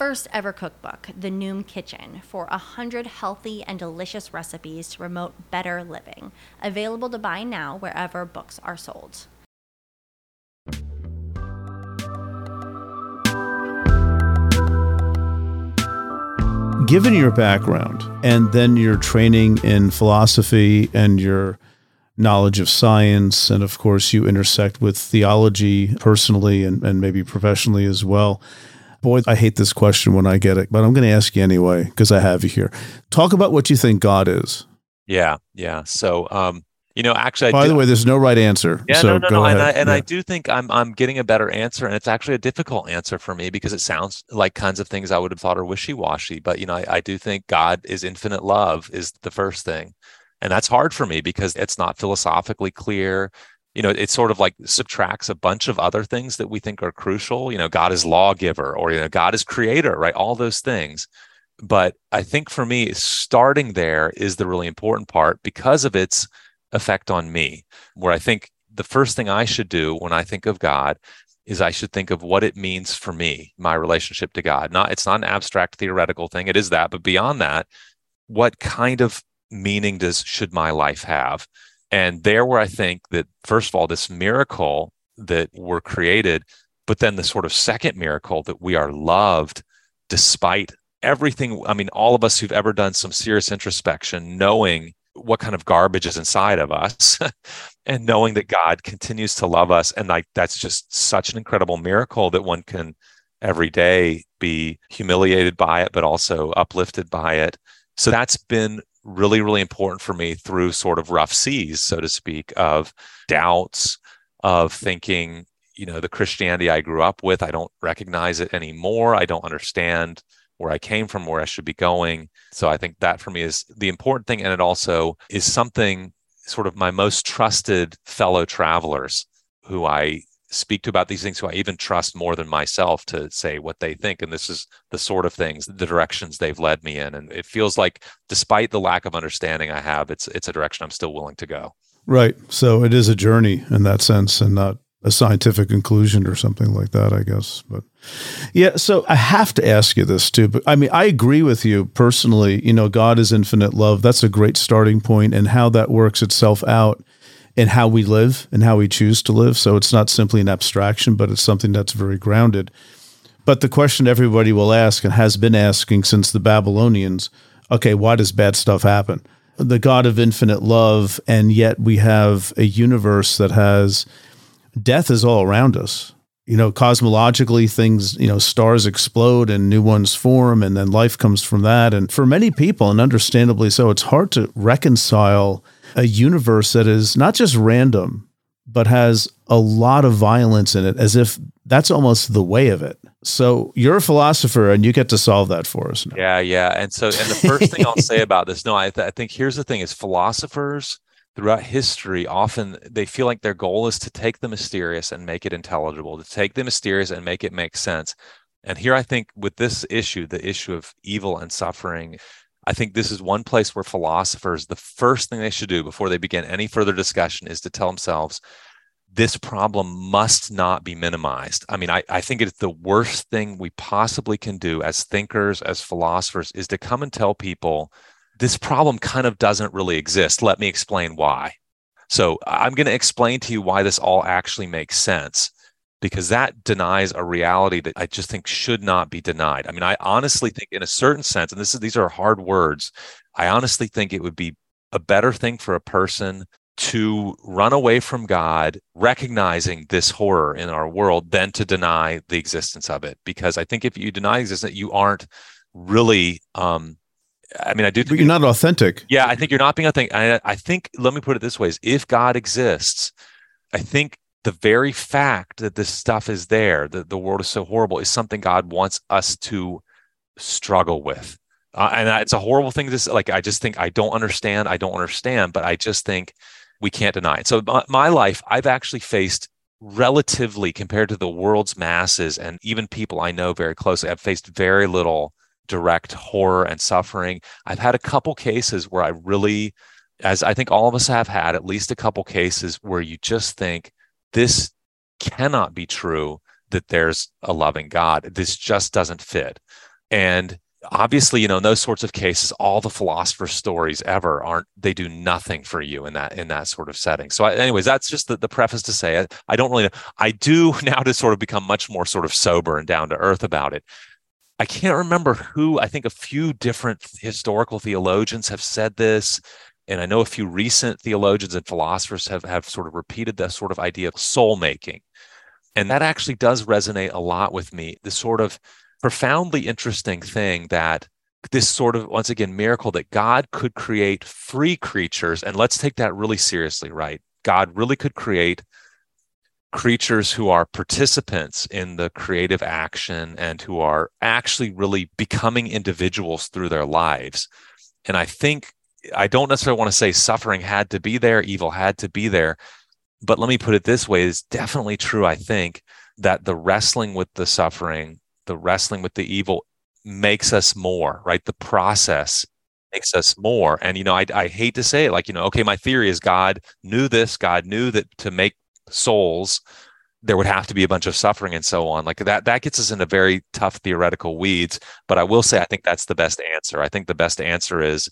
[SPEAKER 5] first ever cookbook, The Noom Kitchen, for 100 healthy and delicious recipes to promote better living. Available to buy now wherever books are sold.
[SPEAKER 2] Given your background and then your training in philosophy and your knowledge of science. And of course, you intersect with theology personally and, and maybe professionally as well. Boy, I hate this question when I get it, but I'm going to ask you anyway because I have you here. Talk about what you think God is.
[SPEAKER 3] Yeah, yeah. So, um, you know, actually,
[SPEAKER 2] by the way, there's no right answer.
[SPEAKER 3] Yeah,
[SPEAKER 2] so
[SPEAKER 3] no, no, no.
[SPEAKER 2] Ahead.
[SPEAKER 3] And, I, and
[SPEAKER 2] yeah.
[SPEAKER 3] I do think I'm I'm getting a better answer, and it's actually a difficult answer for me because it sounds like kinds of things I would have thought are wishy washy. But you know, I, I do think God is infinite love is the first thing. And that's hard for me because it's not philosophically clear. You know, it sort of like subtracts a bunch of other things that we think are crucial. You know, God is lawgiver or, you know, God is creator, right? All those things. But I think for me, starting there is the really important part because of its effect on me, where I think the first thing I should do when I think of God is I should think of what it means for me, my relationship to God. Not it's not an abstract theoretical thing. It is that, but beyond that, what kind of meaning does should my life have? And there where I think that first of all, this miracle that we're created, but then the sort of second miracle that we are loved despite everything. I mean, all of us who've ever done some serious introspection, knowing what kind of garbage is inside of us (laughs) and knowing that God continues to love us. And like that's just such an incredible miracle that one can every day be humiliated by it, but also uplifted by it. So that's been really, really important for me through sort of rough seas, so to speak, of doubts, of thinking, you know, the Christianity I grew up with, I don't recognize it anymore. I don't understand where I came from, where I should be going. So I think that for me is the important thing. And it also is something sort of my most trusted fellow travelers who I speak to about these things who I even trust more than myself to say what they think. And this is the sort of things, the directions they've led me in. And it feels like despite the lack of understanding I have, it's it's a direction I'm still willing to go.
[SPEAKER 2] Right. So it is a journey in that sense and not a scientific conclusion or something like that, I guess. But yeah, so I have to ask you this too. But I mean, I agree with you personally. You know, God is infinite love. That's a great starting point, and how that works itself out in how we live and how we choose to live. So it's not simply an abstraction, but it's something that's very grounded. But the question everybody will ask and has been asking since the Babylonians okay, why does bad stuff happen? The God of infinite love, and yet we have a universe that has death is all around us. You know, cosmologically, things, you know, stars explode and new ones form, and then life comes from that. And for many people, and understandably so, it's hard to reconcile a universe that is not just random, but has a lot of violence in it, as if that's almost the way of it. So you're a philosopher, and you get to solve that for us. Now.
[SPEAKER 3] Yeah, yeah. And so, and the first thing I'll say about this, no, I, th- I think here's the thing: is philosophers throughout history often they feel like their goal is to take the mysterious and make it intelligible, to take the mysterious and make it make sense. And here, I think with this issue, the issue of evil and suffering, I think this is one place where philosophers, the first thing they should do before they begin any further discussion is to tell themselves, this problem must not be minimized. I mean, I, I think it's the worst thing we possibly can do as thinkers, as philosophers, is to come and tell people this problem kind of doesn't really exist. Let me explain why. So I'm going to explain to you why this all actually makes sense because that denies a reality that I just think should not be denied. I mean, I honestly think, in a certain sense, and this is these are hard words, I honestly think it would be a better thing for a person to run away from God, recognizing this horror in our world, than to deny the existence of it. Because I think if you deny existence, you aren't really. Um, I mean, I do.
[SPEAKER 2] Think but you're not authentic.
[SPEAKER 3] Yeah, I think you're not being authentic. I, I think. Let me put it this way: is if God exists, I think the very fact that this stuff is there, that the world is so horrible, is something God wants us to struggle with. Uh, and it's a horrible thing to say. Like, I just think I don't understand. I don't understand, but I just think we can't deny it. So my, my life, I've actually faced relatively compared to the world's masses and even people I know very closely, I've faced very little direct horror and suffering. I've had a couple cases where I really, as I think all of us have had, at least a couple cases where you just think this cannot be true that there's a loving God. This just doesn't fit. And obviously you know in those sorts of cases all the philosopher stories ever aren't they do nothing for you in that in that sort of setting so I, anyways that's just the, the preface to say it i don't really know i do (laughs) now to sort of become much more sort of sober and down to earth about it i can't remember who i think a few different historical theologians have said this and i know a few recent theologians and philosophers have have sort of repeated this sort of idea of soul making. And that actually does resonate a lot with me the sort of profoundly interesting thing that this sort of once again miracle that God could create free creatures and let's take that really seriously right? God really could create creatures who are participants in the creative action and who are actually really becoming individuals through their lives. And I think I don't necessarily want to say suffering had to be there evil had to be there but let me put it this way it's definitely true I think that the wrestling with the suffering the wrestling with the evil makes us more, right? The process makes us more. And, you know, I, I hate to say it like, you know, okay, my theory is God knew this, God knew that to make souls, there would have to be a bunch of suffering and so on. Like that, that gets us into very tough theoretical weeds. But I will say, I think that's the best answer. I think the best answer is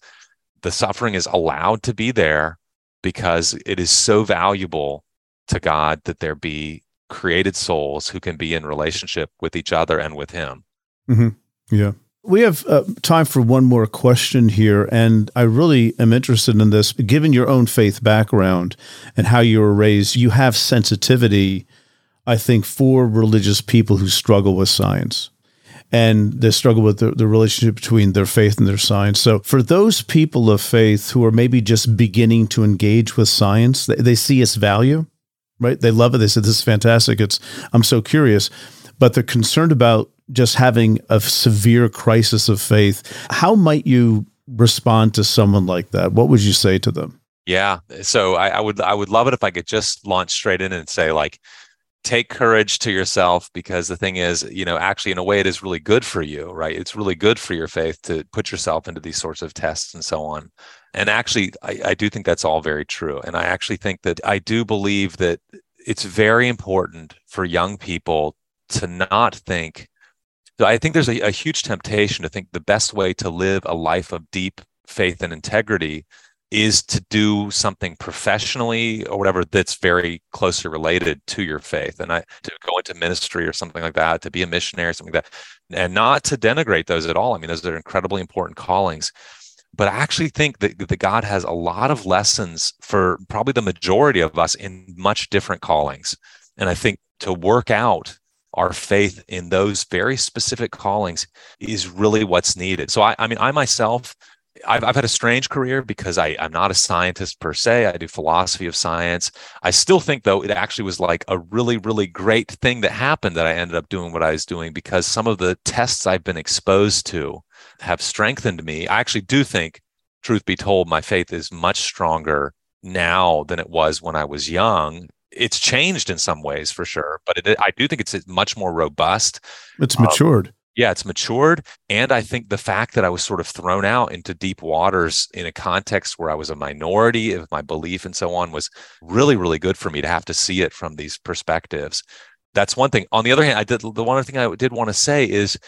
[SPEAKER 3] the suffering is allowed to be there because it is so valuable to God that there be created souls who can be in relationship with each other and with Him.
[SPEAKER 2] Mm-hmm. Yeah. We have uh, time for one more question here. And I really am interested in this. Given your own faith background and how you were raised, you have sensitivity, I think, for religious people who struggle with science and they struggle with the, the relationship between their faith and their science. So, for those people of faith who are maybe just beginning to engage with science, they, they see its value right? They love it. They said, this is fantastic. It's, I'm so curious, but they're concerned about just having a severe crisis of faith. How might you respond to someone like that? What would you say to them?
[SPEAKER 3] Yeah. So I, I would, I would love it if I could just launch straight in and say like, take courage to yourself because the thing is you know actually in a way it is really good for you right it's really good for your faith to put yourself into these sorts of tests and so on and actually, I, I do think that's all very true. And I actually think that I do believe that it's very important for young people to not think. I think there's a, a huge temptation to think the best way to live a life of deep faith and integrity is to do something professionally or whatever that's very closely related to your faith and I to go into ministry or something like that, to be a missionary, something like that, and not to denigrate those at all. I mean, those are incredibly important callings but I actually think that, that God has a lot of lessons for probably the majority of us in much different callings. And I think to work out our faith in those very specific callings is really what's needed. So I, I mean, I myself, I've, I've had a strange career because I, I'm not a scientist per se. I do philosophy of science. I still think, though, it actually was like a really, really great thing that happened that I ended up doing what I was doing because some of the tests I've been exposed to have strengthened me. I actually do think, truth be told, my faith is much stronger now than it was when I was young. It's changed in some ways for sure, but it, I do think it's much more robust.
[SPEAKER 2] It's matured. Um,
[SPEAKER 3] yeah, it's matured. And I think the fact that I was sort of thrown out into deep waters in a context where I was a minority of my belief and so on was really, really good for me to have to see it from these perspectives. That's one thing. On the other hand, I did the one other thing I did want to say is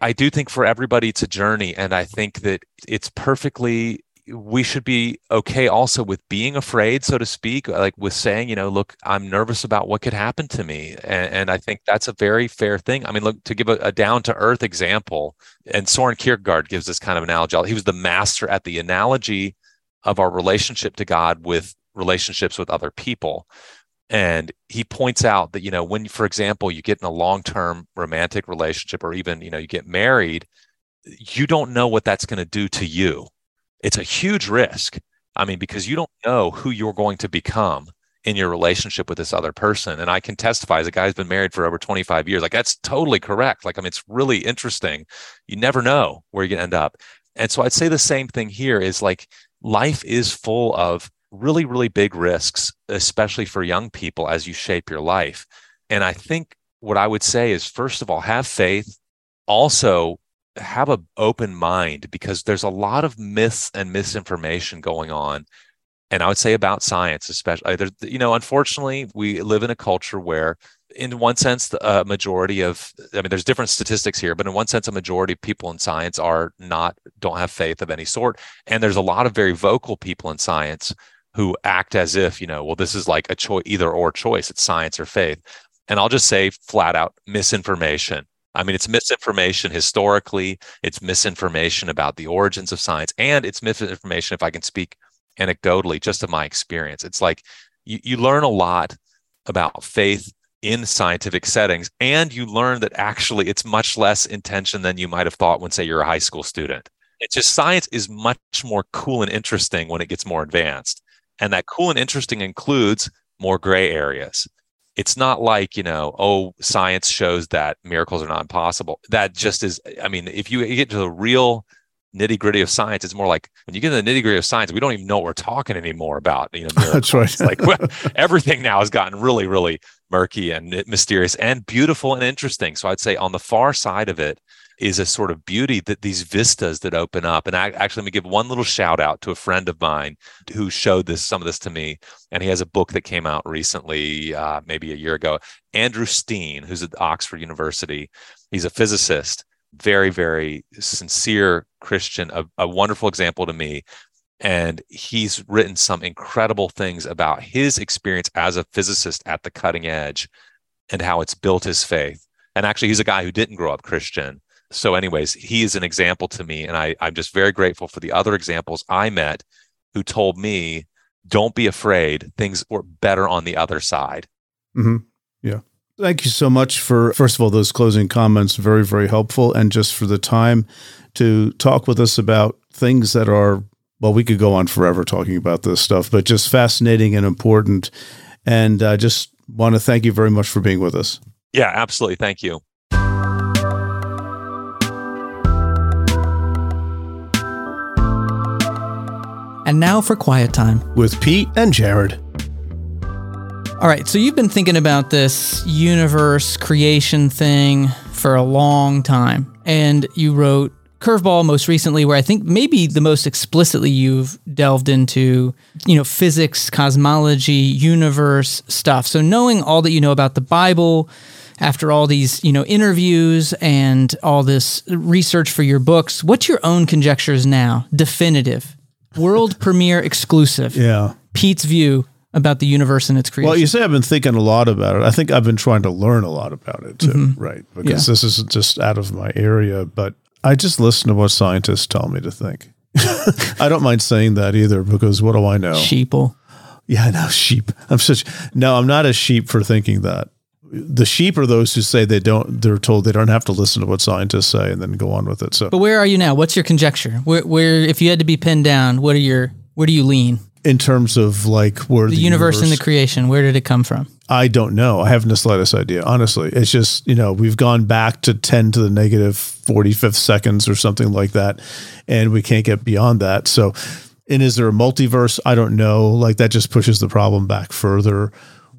[SPEAKER 3] I do think for everybody it's a journey. And I think that it's perfectly we should be okay also with being afraid, so to speak, like with saying, you know, look, I'm nervous about what could happen to me. And, and I think that's a very fair thing. I mean, look, to give a, a down to earth example, and Soren Kierkegaard gives this kind of analogy. He was the master at the analogy of our relationship to God with relationships with other people. And he points out that, you know, when, for example, you get in a long term romantic relationship or even, you know, you get married, you don't know what that's going to do to you. It's a huge risk. I mean, because you don't know who you're going to become in your relationship with this other person. And I can testify as a guy who's been married for over 25 years, like that's totally correct. Like, I mean, it's really interesting. You never know where you're going to end up. And so I'd say the same thing here is like life is full of really, really big risks, especially for young people as you shape your life. And I think what I would say is, first of all, have faith. Also, have an open mind because there's a lot of myths and misinformation going on and i would say about science especially you know unfortunately we live in a culture where in one sense the uh, majority of i mean there's different statistics here but in one sense a majority of people in science are not don't have faith of any sort and there's a lot of very vocal people in science who act as if you know well this is like a choice either or choice it's science or faith and i'll just say flat out misinformation I mean, it's misinformation historically, it's misinformation about the origins of science, and it's misinformation, if I can speak anecdotally, just of my experience. It's like you, you learn a lot about faith in scientific settings, and you learn that actually it's much less intention than you might have thought when, say, you're a high school student. It's just science is much more cool and interesting when it gets more advanced. And that cool and interesting includes more gray areas it's not like you know oh science shows that miracles are not impossible. That just is i mean if you get to the real nitty gritty of science it's more like when you get to the nitty gritty of science we don't even know what we're talking anymore about you know (laughs)
[SPEAKER 2] miracles. that's
[SPEAKER 3] right. Like everything now has gotten really really murky and mysterious and beautiful and interesting. So i'd say on the far side of it is a sort of beauty that these vistas that open up. And I actually let me give one little shout out to a friend of mine who showed this some of this to me. And he has a book that came out recently, uh, maybe a year ago. Andrew Steane, who's at Oxford University, he's a physicist, very very sincere Christian, a, a wonderful example to me. And he's written some incredible things about his experience as a physicist at the cutting edge and how it's built his faith. And actually, he's a guy who didn't grow up Christian so anyways he is an example to me and I, i'm just very grateful for the other examples i met who told me don't be afraid things were better on the other side.
[SPEAKER 2] Mm-hmm. yeah. Thank you so much for first of all those closing comments very very helpful and just for the time to talk with us about things that are well we could go on forever talking about this stuff but just fascinating and important and i uh, just want to thank you very much for being with us.
[SPEAKER 3] Yeah absolutely. Thank you
[SPEAKER 1] And now for quiet time
[SPEAKER 2] with Pete and Jared.
[SPEAKER 1] All right, so you've been thinking about this universe creation thing for a long time. And you wrote Curveball most recently, where I think maybe the most explicitly you've delved into, you know, physics, cosmology, universe stuff. So knowing all that you know about the Bible, after all these, you know, interviews and all this research for your books, what's your own conjectures now? Definitive world premiere exclusive.
[SPEAKER 2] Yeah.
[SPEAKER 1] Pete's view about the universe and its creation.
[SPEAKER 2] Well, you say I've been thinking a lot about it. I think I've been trying to learn a lot about it too, mm-hmm. right? Because yeah. this isn't just out of my area, but I just listen to what scientists tell me to think. (laughs) I don't mind saying that either because what do I know?
[SPEAKER 1] Sheeple.
[SPEAKER 2] Yeah, I know sheep. I'm such no, I'm not a sheep for thinking that the sheep are those who say they don't they're told they don't have to listen to what scientists say and then go on with it. So
[SPEAKER 1] but where are you now? What's your conjecture? Where, where if you had to be pinned down what are your where do you lean?
[SPEAKER 2] In terms of like where
[SPEAKER 1] the, the universe, universe and the creation where did it come from?
[SPEAKER 2] I don't know. I haven't the slightest idea honestly. It's just you know we've gone back to 10 to the negative 45th seconds or something like that and we can't get beyond that. So and is there a multiverse? I don't know. Like that just pushes the problem back further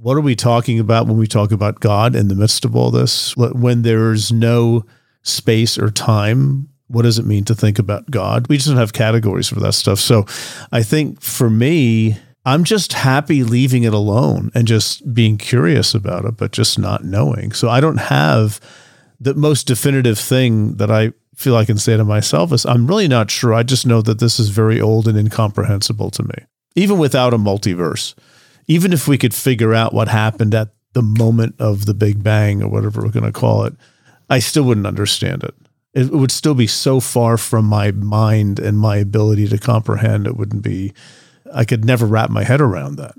[SPEAKER 2] what are we talking about when we talk about God in the midst of all this? When there's no space or time, what does it mean to think about God? We just don't have categories for that stuff. So I think for me, I'm just happy leaving it alone and just being curious about it, but just not knowing. So I don't have the most definitive thing that I feel I can say to myself is I'm really not sure. I just know that this is very old and incomprehensible to me, even without a multiverse even if we could figure out what happened at the moment of the Big Bang or whatever we're going to call it, I still wouldn't understand it. It would still be so far from my mind and my ability to comprehend. It wouldn't be. I could never wrap my head around that.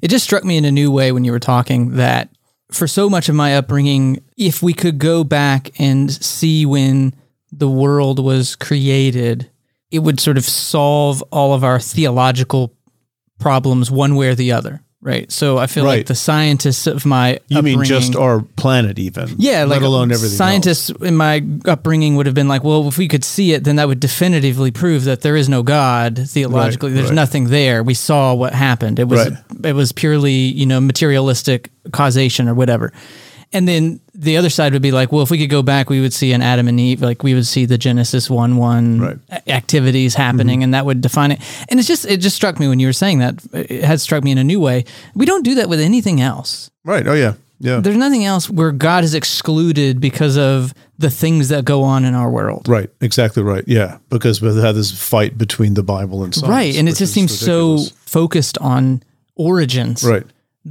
[SPEAKER 1] It just struck me in a new way when you were talking that for so much of my upbringing, if we could go back and see when the world was created, it would sort of solve all of our theological problems one way or the other. Right. So I feel
[SPEAKER 2] Right.
[SPEAKER 1] like the scientists of my
[SPEAKER 2] You mean just our planet, even?
[SPEAKER 1] yeah,
[SPEAKER 2] let
[SPEAKER 1] like
[SPEAKER 2] alone everything. else.
[SPEAKER 1] Scientists in my upbringing would have been like, well, if we could see it, then that would definitively prove that there is no God theologically. There's
[SPEAKER 2] right.
[SPEAKER 1] nothing there. We saw what happened. It was
[SPEAKER 2] Right.
[SPEAKER 1] it was purely you know materialistic causation or whatever. And then the other side would be like, well, if we could go back, we would see an Adam and Eve, like we would see the Genesis one one
[SPEAKER 2] Right. Mm-hmm.
[SPEAKER 1] activities happening, and that would define it. And it's just it just struck me when you were saying that. It had struck me in a new way. We don't do that with anything else
[SPEAKER 2] Right. Oh yeah. Yeah.
[SPEAKER 1] there's nothing else where God is excluded because of the things that go on in our world.
[SPEAKER 2] Right, exactly right. Yeah, because we had this fight between the Bible and science.
[SPEAKER 1] right. And it just seems
[SPEAKER 2] ridiculous.
[SPEAKER 1] so focused on origins
[SPEAKER 2] right,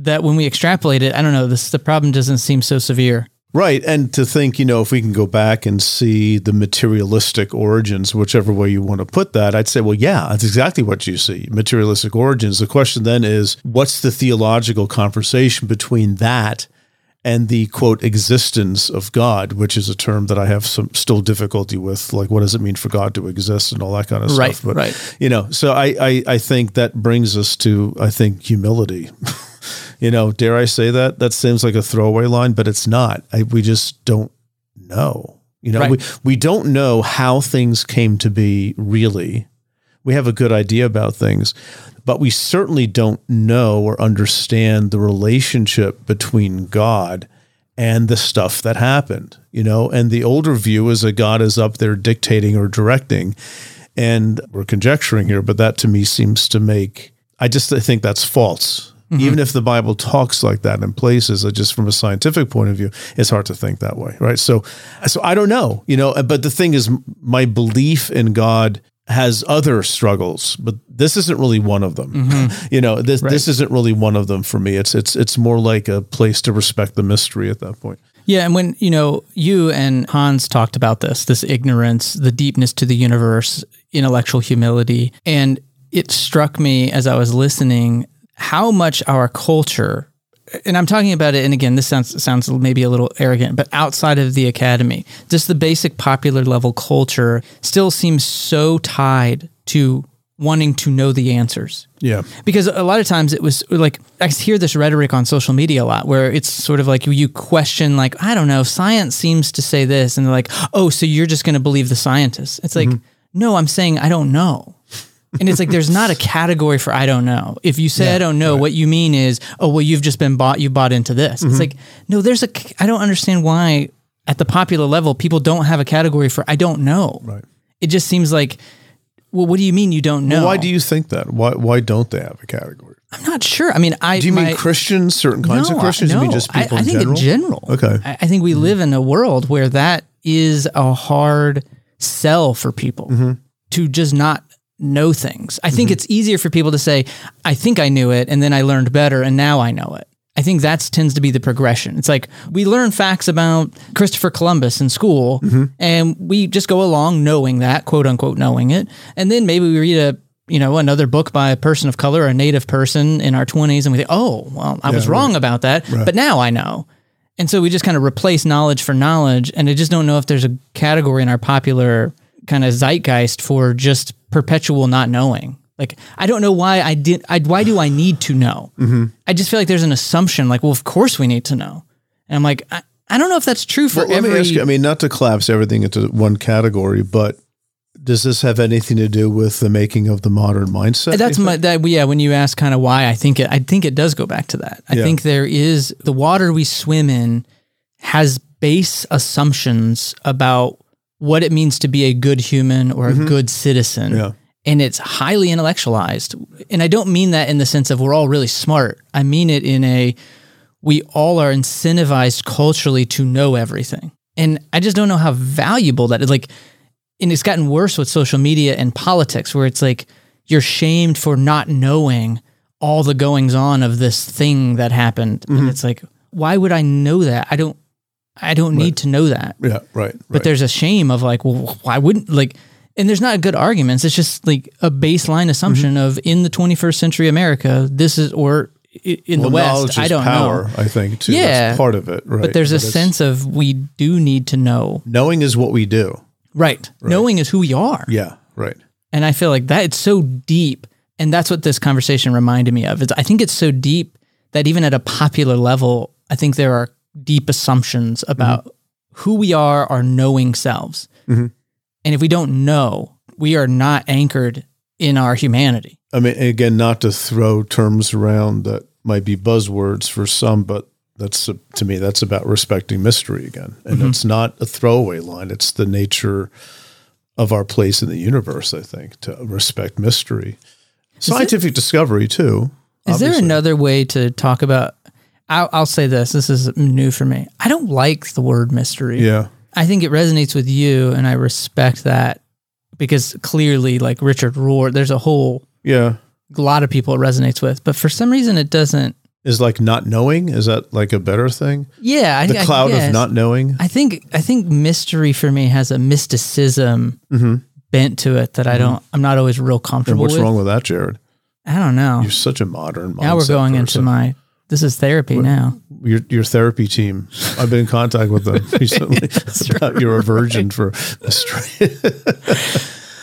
[SPEAKER 1] that when we extrapolate it, I don't know, this the problem doesn't seem so severe.
[SPEAKER 2] right. And to think, you know, if we can go back and see the materialistic origins, whichever way you want to put that, I'd say, well, yeah, that's exactly what you see. Materialistic origins. The question then is, what's the theological conversation between that? And the quote existence of God, which is a term that I have some still difficulty with, like what does it mean for God to exist and all that kind of
[SPEAKER 1] Right,
[SPEAKER 2] stuff. But
[SPEAKER 1] right.
[SPEAKER 2] you know so I, I i think that brings us to i think humility (laughs) you know dare i say that? That seems like a throwaway line but it's not. I, we just don't know. You know
[SPEAKER 1] Right.
[SPEAKER 2] we, we don't know how things came to be really. We have a good idea about things but we certainly don't know or understand the relationship between god and the stuff that happened you know? And the older view is that god is up there dictating or directing and we're conjecturing here, but that to me seems to make, I just I think that's false. Even if the Bible talks like that in places, uh, just from a scientific point of view, it's hard to think that way, right? So, so I don't know, you know. But the thing is, my belief in God has other struggles, but this isn't really one of them. (laughs) You know, this this isn't really one of them for me. It's it's it's more like a place to respect the mystery at that point.
[SPEAKER 1] Yeah, and when you know you and Hans talked about this, this ignorance, the deepness to the universe, intellectual humility, and it struck me as I was listening how much our culture and I'm talking about it and again this sounds sounds maybe a little arrogant but outside of the academy just the basic popular level culture still seems so tied to wanting to know the answers.
[SPEAKER 2] Yeah,
[SPEAKER 1] because a lot of times it was like I hear this rhetoric on social media a lot where it's sort of like you question like I don't know science seems to say this and they're like oh so you're just going to believe the scientists? It's like mm-hmm. no I'm saying I don't know and it's like there's not a (laughs) category for I don't know if you say I don't know what you mean is oh well you've just been bought you bought into this it's like no there's a I don't understand why at the popular level people don't have a category for I don't know
[SPEAKER 2] Right.
[SPEAKER 1] it just seems like well what do you mean you don't know
[SPEAKER 2] why do you think that? Why why don't they have a category?
[SPEAKER 1] I'm not sure. I mean, I
[SPEAKER 2] Do you
[SPEAKER 1] my-
[SPEAKER 2] mean Christians, certain kinds of
[SPEAKER 1] I-
[SPEAKER 2] Christians? you mean just people
[SPEAKER 1] I,
[SPEAKER 2] in
[SPEAKER 1] think
[SPEAKER 2] general?
[SPEAKER 1] in general.
[SPEAKER 2] Okay. Mm-hmm.
[SPEAKER 1] I, I think we live in a world where that is a hard sell for people
[SPEAKER 2] Mm-hmm.
[SPEAKER 1] to just not know things. I think it's easier for people to say, "I think I knew it, and then I learned better, and now I know it." I think that tends to be the progression. It's like we learn facts about Christopher Columbus in school,
[SPEAKER 2] Mm-hmm.
[SPEAKER 1] and we just go along knowing that, quote unquote, knowing it, and then maybe we read a you know another book by a person of color, or a native person in our twenties, and we think, oh, well, I was wrong about that, but now I know. And so we just kind of replace knowledge for knowledge, and I just don't know if there's a category in our popular kind of zeitgeist for just perpetual not knowing. Like I don't know why I did. I, why do I need to know? Mm-hmm. I just feel like there's an assumption, like, well, of course we need to know. And I'm like, I, I don't know if that's true for
[SPEAKER 2] Well, let
[SPEAKER 1] every.
[SPEAKER 2] me ask you. I mean, not to collapse everything into one category, but does this have anything to do with the making of the modern mindset?
[SPEAKER 1] that's my that yeah. When you ask kind of why, I think it. I think it does go back to that. I
[SPEAKER 2] Yeah.
[SPEAKER 1] think there is the water we swim in has base assumptions about what it means to be a good human or a good citizen.
[SPEAKER 2] Mm-hmm. Yeah.
[SPEAKER 1] And it's highly intellectualized. And I don't mean that in the sense of we're all really smart. I mean it in a we all are incentivized culturally to know everything. And I just don't know how valuable that is. Like, and it's gotten worse with social media and politics, where it's like you're shamed for not knowing all the goings on of this thing that happened. And it's like, why would I know that? I don't, I don't need to know that.
[SPEAKER 2] Yeah, right.
[SPEAKER 1] But there's a shame of like, well, why wouldn't like and there's not good arguments. It's just like a baseline assumption
[SPEAKER 2] Mm-hmm.
[SPEAKER 1] of in the 21st century America, this is or in
[SPEAKER 2] well,
[SPEAKER 1] the West, I don't
[SPEAKER 2] power,
[SPEAKER 1] know.
[SPEAKER 2] I think, too.
[SPEAKER 1] Yeah.
[SPEAKER 2] That's part of it, right?
[SPEAKER 1] But there's a sense of we do need to know.
[SPEAKER 2] knowing is what we do.
[SPEAKER 1] Right. Knowing is who we are.
[SPEAKER 2] Yeah, right.
[SPEAKER 1] And I feel like that it's so deep. And that's what this conversation reminded me of. Is I think it's so deep that even at a popular level, I think there are deep assumptions about who we are, our knowing selves.
[SPEAKER 2] Mhm.
[SPEAKER 1] And if we don't know, we are not anchored in our humanity.
[SPEAKER 2] I mean, again, not to throw terms around that might be buzzwords for some, but that's to me that's about respecting mystery again, and
[SPEAKER 1] Mm-hmm.
[SPEAKER 2] it's not a throwaway line. It's the nature of our place in the universe. I think to respect mystery, scientific discovery too.
[SPEAKER 1] Is there another way to talk about? I'll, I'll say this. This is new for me. I don't like the word mystery.
[SPEAKER 2] Yeah,
[SPEAKER 1] I think it resonates with you, and I respect that because clearly, like Richard Rohr, there's a whole
[SPEAKER 2] yeah.
[SPEAKER 1] lot of people it resonates with, but for some reason it doesn't.
[SPEAKER 2] Is like not knowing. Is that like a better thing?
[SPEAKER 1] Yeah, I,
[SPEAKER 2] The
[SPEAKER 1] I
[SPEAKER 2] cloud
[SPEAKER 1] guess.
[SPEAKER 2] of not knowing.
[SPEAKER 1] I think I think mystery for me has a mysticism
[SPEAKER 2] Mhm.
[SPEAKER 1] bent to it that I don't. I'm not always real
[SPEAKER 2] And
[SPEAKER 1] comfortable
[SPEAKER 2] what's
[SPEAKER 1] with.
[SPEAKER 2] wrong with that, Jared?
[SPEAKER 1] I don't know.
[SPEAKER 2] You're such a modern.
[SPEAKER 1] Now we're going into
[SPEAKER 2] person.
[SPEAKER 1] my. This is therapy now.
[SPEAKER 2] your your therapy team. I've been in contact with them (laughs) recently (laughs) about your aversion for mystery. (laughs)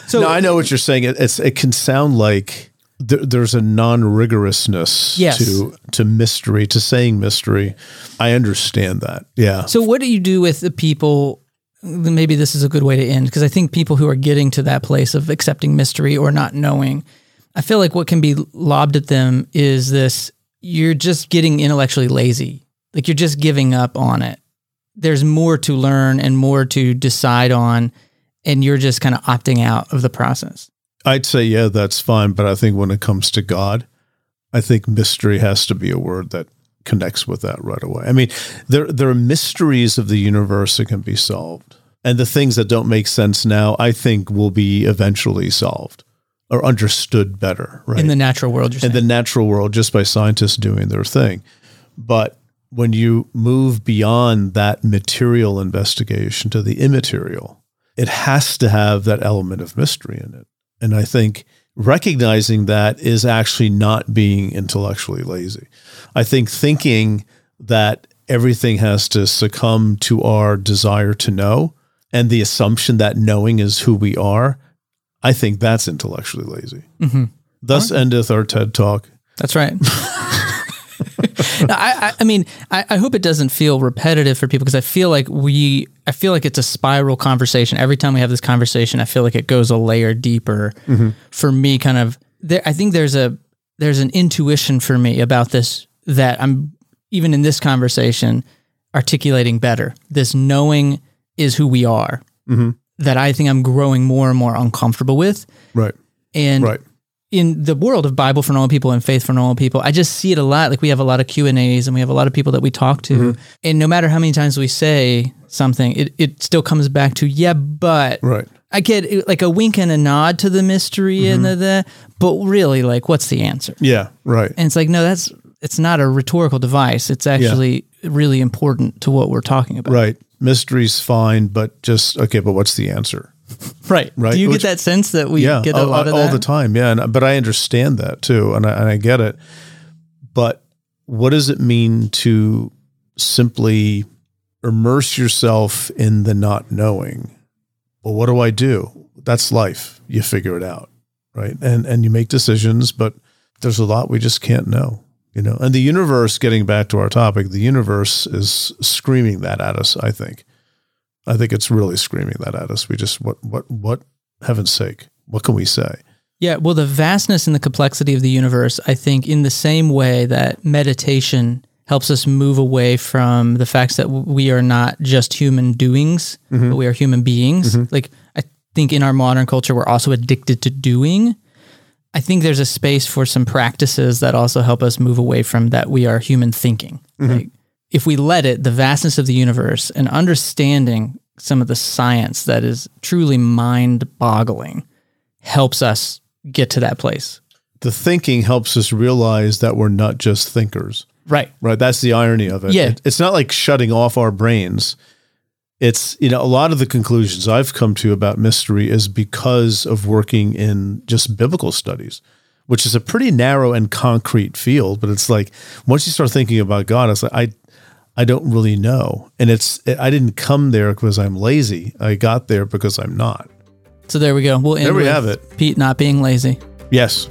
[SPEAKER 1] So
[SPEAKER 2] no, I know what you're saying. It, it's it can sound like there, there's a non rigorousness
[SPEAKER 1] Yes.
[SPEAKER 2] to to mystery to saying mystery. I understand that. Yeah.
[SPEAKER 1] So, what do you do with the people? Maybe this is a good way to end because I think people who are getting to that place of accepting mystery or not knowing, I feel like what can be lobbed at them is this you're just getting intellectually lazy. Like you're just giving up on it. There's more to learn and more to decide on, and you're just kind of opting out of the process.
[SPEAKER 2] I'd say yeah, that's fine. But I think when it comes to God, I think mystery has to be a word that connects with that right away. I mean, there there are mysteries of the universe that can be solved, and the things that don't make sense now, I think, will be eventually solved or understood better. Right
[SPEAKER 1] In the natural world,
[SPEAKER 2] in the natural world just by scientists doing their thing. But when you move beyond that material investigation to the immaterial, it has to have that element of mystery in it. And I think recognizing that is actually not being intellectually lazy. I think thinking that everything has to succumb to our desire to know and the assumption that knowing is who we are, I think that's intellectually lazy.
[SPEAKER 1] Mhm.
[SPEAKER 2] Thus endeth our TED Talk.
[SPEAKER 1] That's right. (laughs) No, I, I, mean, I, I hope it doesn't feel repetitive for people because I feel like we, I feel like it's a spiral conversation. Every time we have this conversation, I feel like it goes a layer deeper. For me, kind of, there, I think there's a there's an intuition for me about this that I'm even in this conversation articulating better. This knowing is who we are. That I think I'm growing more and more uncomfortable with,
[SPEAKER 2] Right.
[SPEAKER 1] and
[SPEAKER 2] Right.
[SPEAKER 1] in the world of Bible for normal people and faith for normal people, I just see it a lot. Like we have a lot of Q and A's and we have a lot of people that we talk to,
[SPEAKER 2] Mm-hmm.
[SPEAKER 1] and no matter how many times we say something, it, it still comes back to yeah, but
[SPEAKER 2] Right.
[SPEAKER 1] I get like a wink and a nod to the mystery
[SPEAKER 2] Mm-hmm.
[SPEAKER 1] and the, the but really like what's the answer?
[SPEAKER 2] Yeah. Right.
[SPEAKER 1] And it's like no, that's it's not a rhetorical device. It's actually really important to what we're talking about.
[SPEAKER 2] Right. Mystery's fine, but just okay. But what's the answer?
[SPEAKER 1] Right. (laughs)
[SPEAKER 2] Right.
[SPEAKER 1] Do you
[SPEAKER 2] Which-
[SPEAKER 1] get that sense that we
[SPEAKER 2] yeah,
[SPEAKER 1] get a
[SPEAKER 2] all,
[SPEAKER 1] lot of
[SPEAKER 2] all
[SPEAKER 1] that?
[SPEAKER 2] the time. Yeah, and, but I understand that too, and I, and I get it. But what does it mean to simply immerse yourself in the not knowing? Well, what do I do? That's life. You figure it out, right? And and you make decisions, but there's a lot we just can't know, you know. And the universe, getting back to our topic, the universe is screaming that at us. I think. I think it's really screaming that at us. We just what what what heaven's sake, what can we say?
[SPEAKER 1] Yeah, well, the vastness and the complexity of the universe, I think, in the same way that meditation helps us move away from the facts that we are not just human doings, mm-hmm. but we are human beings. Mm-hmm. Like, I think in our modern culture, we're also addicted to doing. I think there's a space for some practices that also help us move away from that we are human thinking. Mm-hmm. Like, if we let it, the vastness of the universe and understanding some of the science that is truly mind boggling helps us get to that place.
[SPEAKER 2] The thinking helps us realize that we're not just thinkers.
[SPEAKER 1] Right.
[SPEAKER 2] Right. That's the irony of it.
[SPEAKER 1] Yeah.
[SPEAKER 2] It- it's not like shutting off our brains. It's you know a lot of the conclusions I've come to about mystery is because of working in just biblical studies, which is a pretty narrow and concrete field. But it's like once you start thinking about God, it's like I I don't really know, and it's I didn't come there because I'm lazy. I got there because I'm not.
[SPEAKER 1] So there we go. We'll end
[SPEAKER 2] There we have it.
[SPEAKER 1] Pete not being lazy.
[SPEAKER 2] Yes,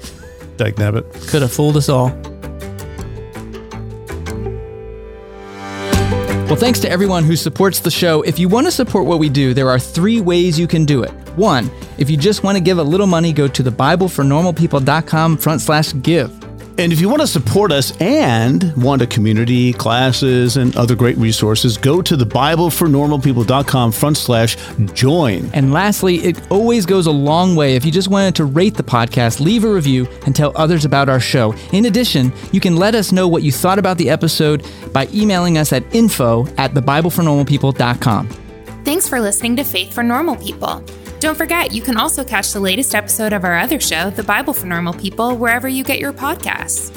[SPEAKER 2] Dag nabbit.
[SPEAKER 1] Could have fooled us all. Well, thanks to everyone who supports the show. If you want to support what we do, there are three ways you can do it. One, if you just want to give a little money, go to thebiblefornormalpeople.com front slash give.
[SPEAKER 2] And if you want to support us and want a community, classes, and other great resources, go to the BibleForNormalPeople.com front slash join.
[SPEAKER 1] And lastly, it always goes a long way if you just wanted to rate the podcast, leave a review, and tell others about our show. In addition, you can let us know what you thought about the episode by emailing us at info at thebiblefornormalpeople.com.
[SPEAKER 6] Thanks for listening to Faith for Normal People. Don't forget, you can also catch the latest episode of our other show, The Bible for Normal People, wherever you get your podcasts.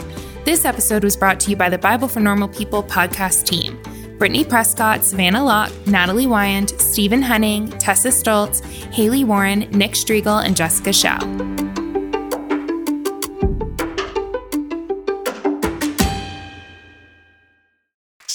[SPEAKER 6] This episode was brought to you by the Bible for Normal People podcast team. Brittany Prescott, Savannah Locke, Natalie Wyand, Stephen Henning, Tessa Stoltz, Haley Warren, Nick Striegel, and Jessica Shao.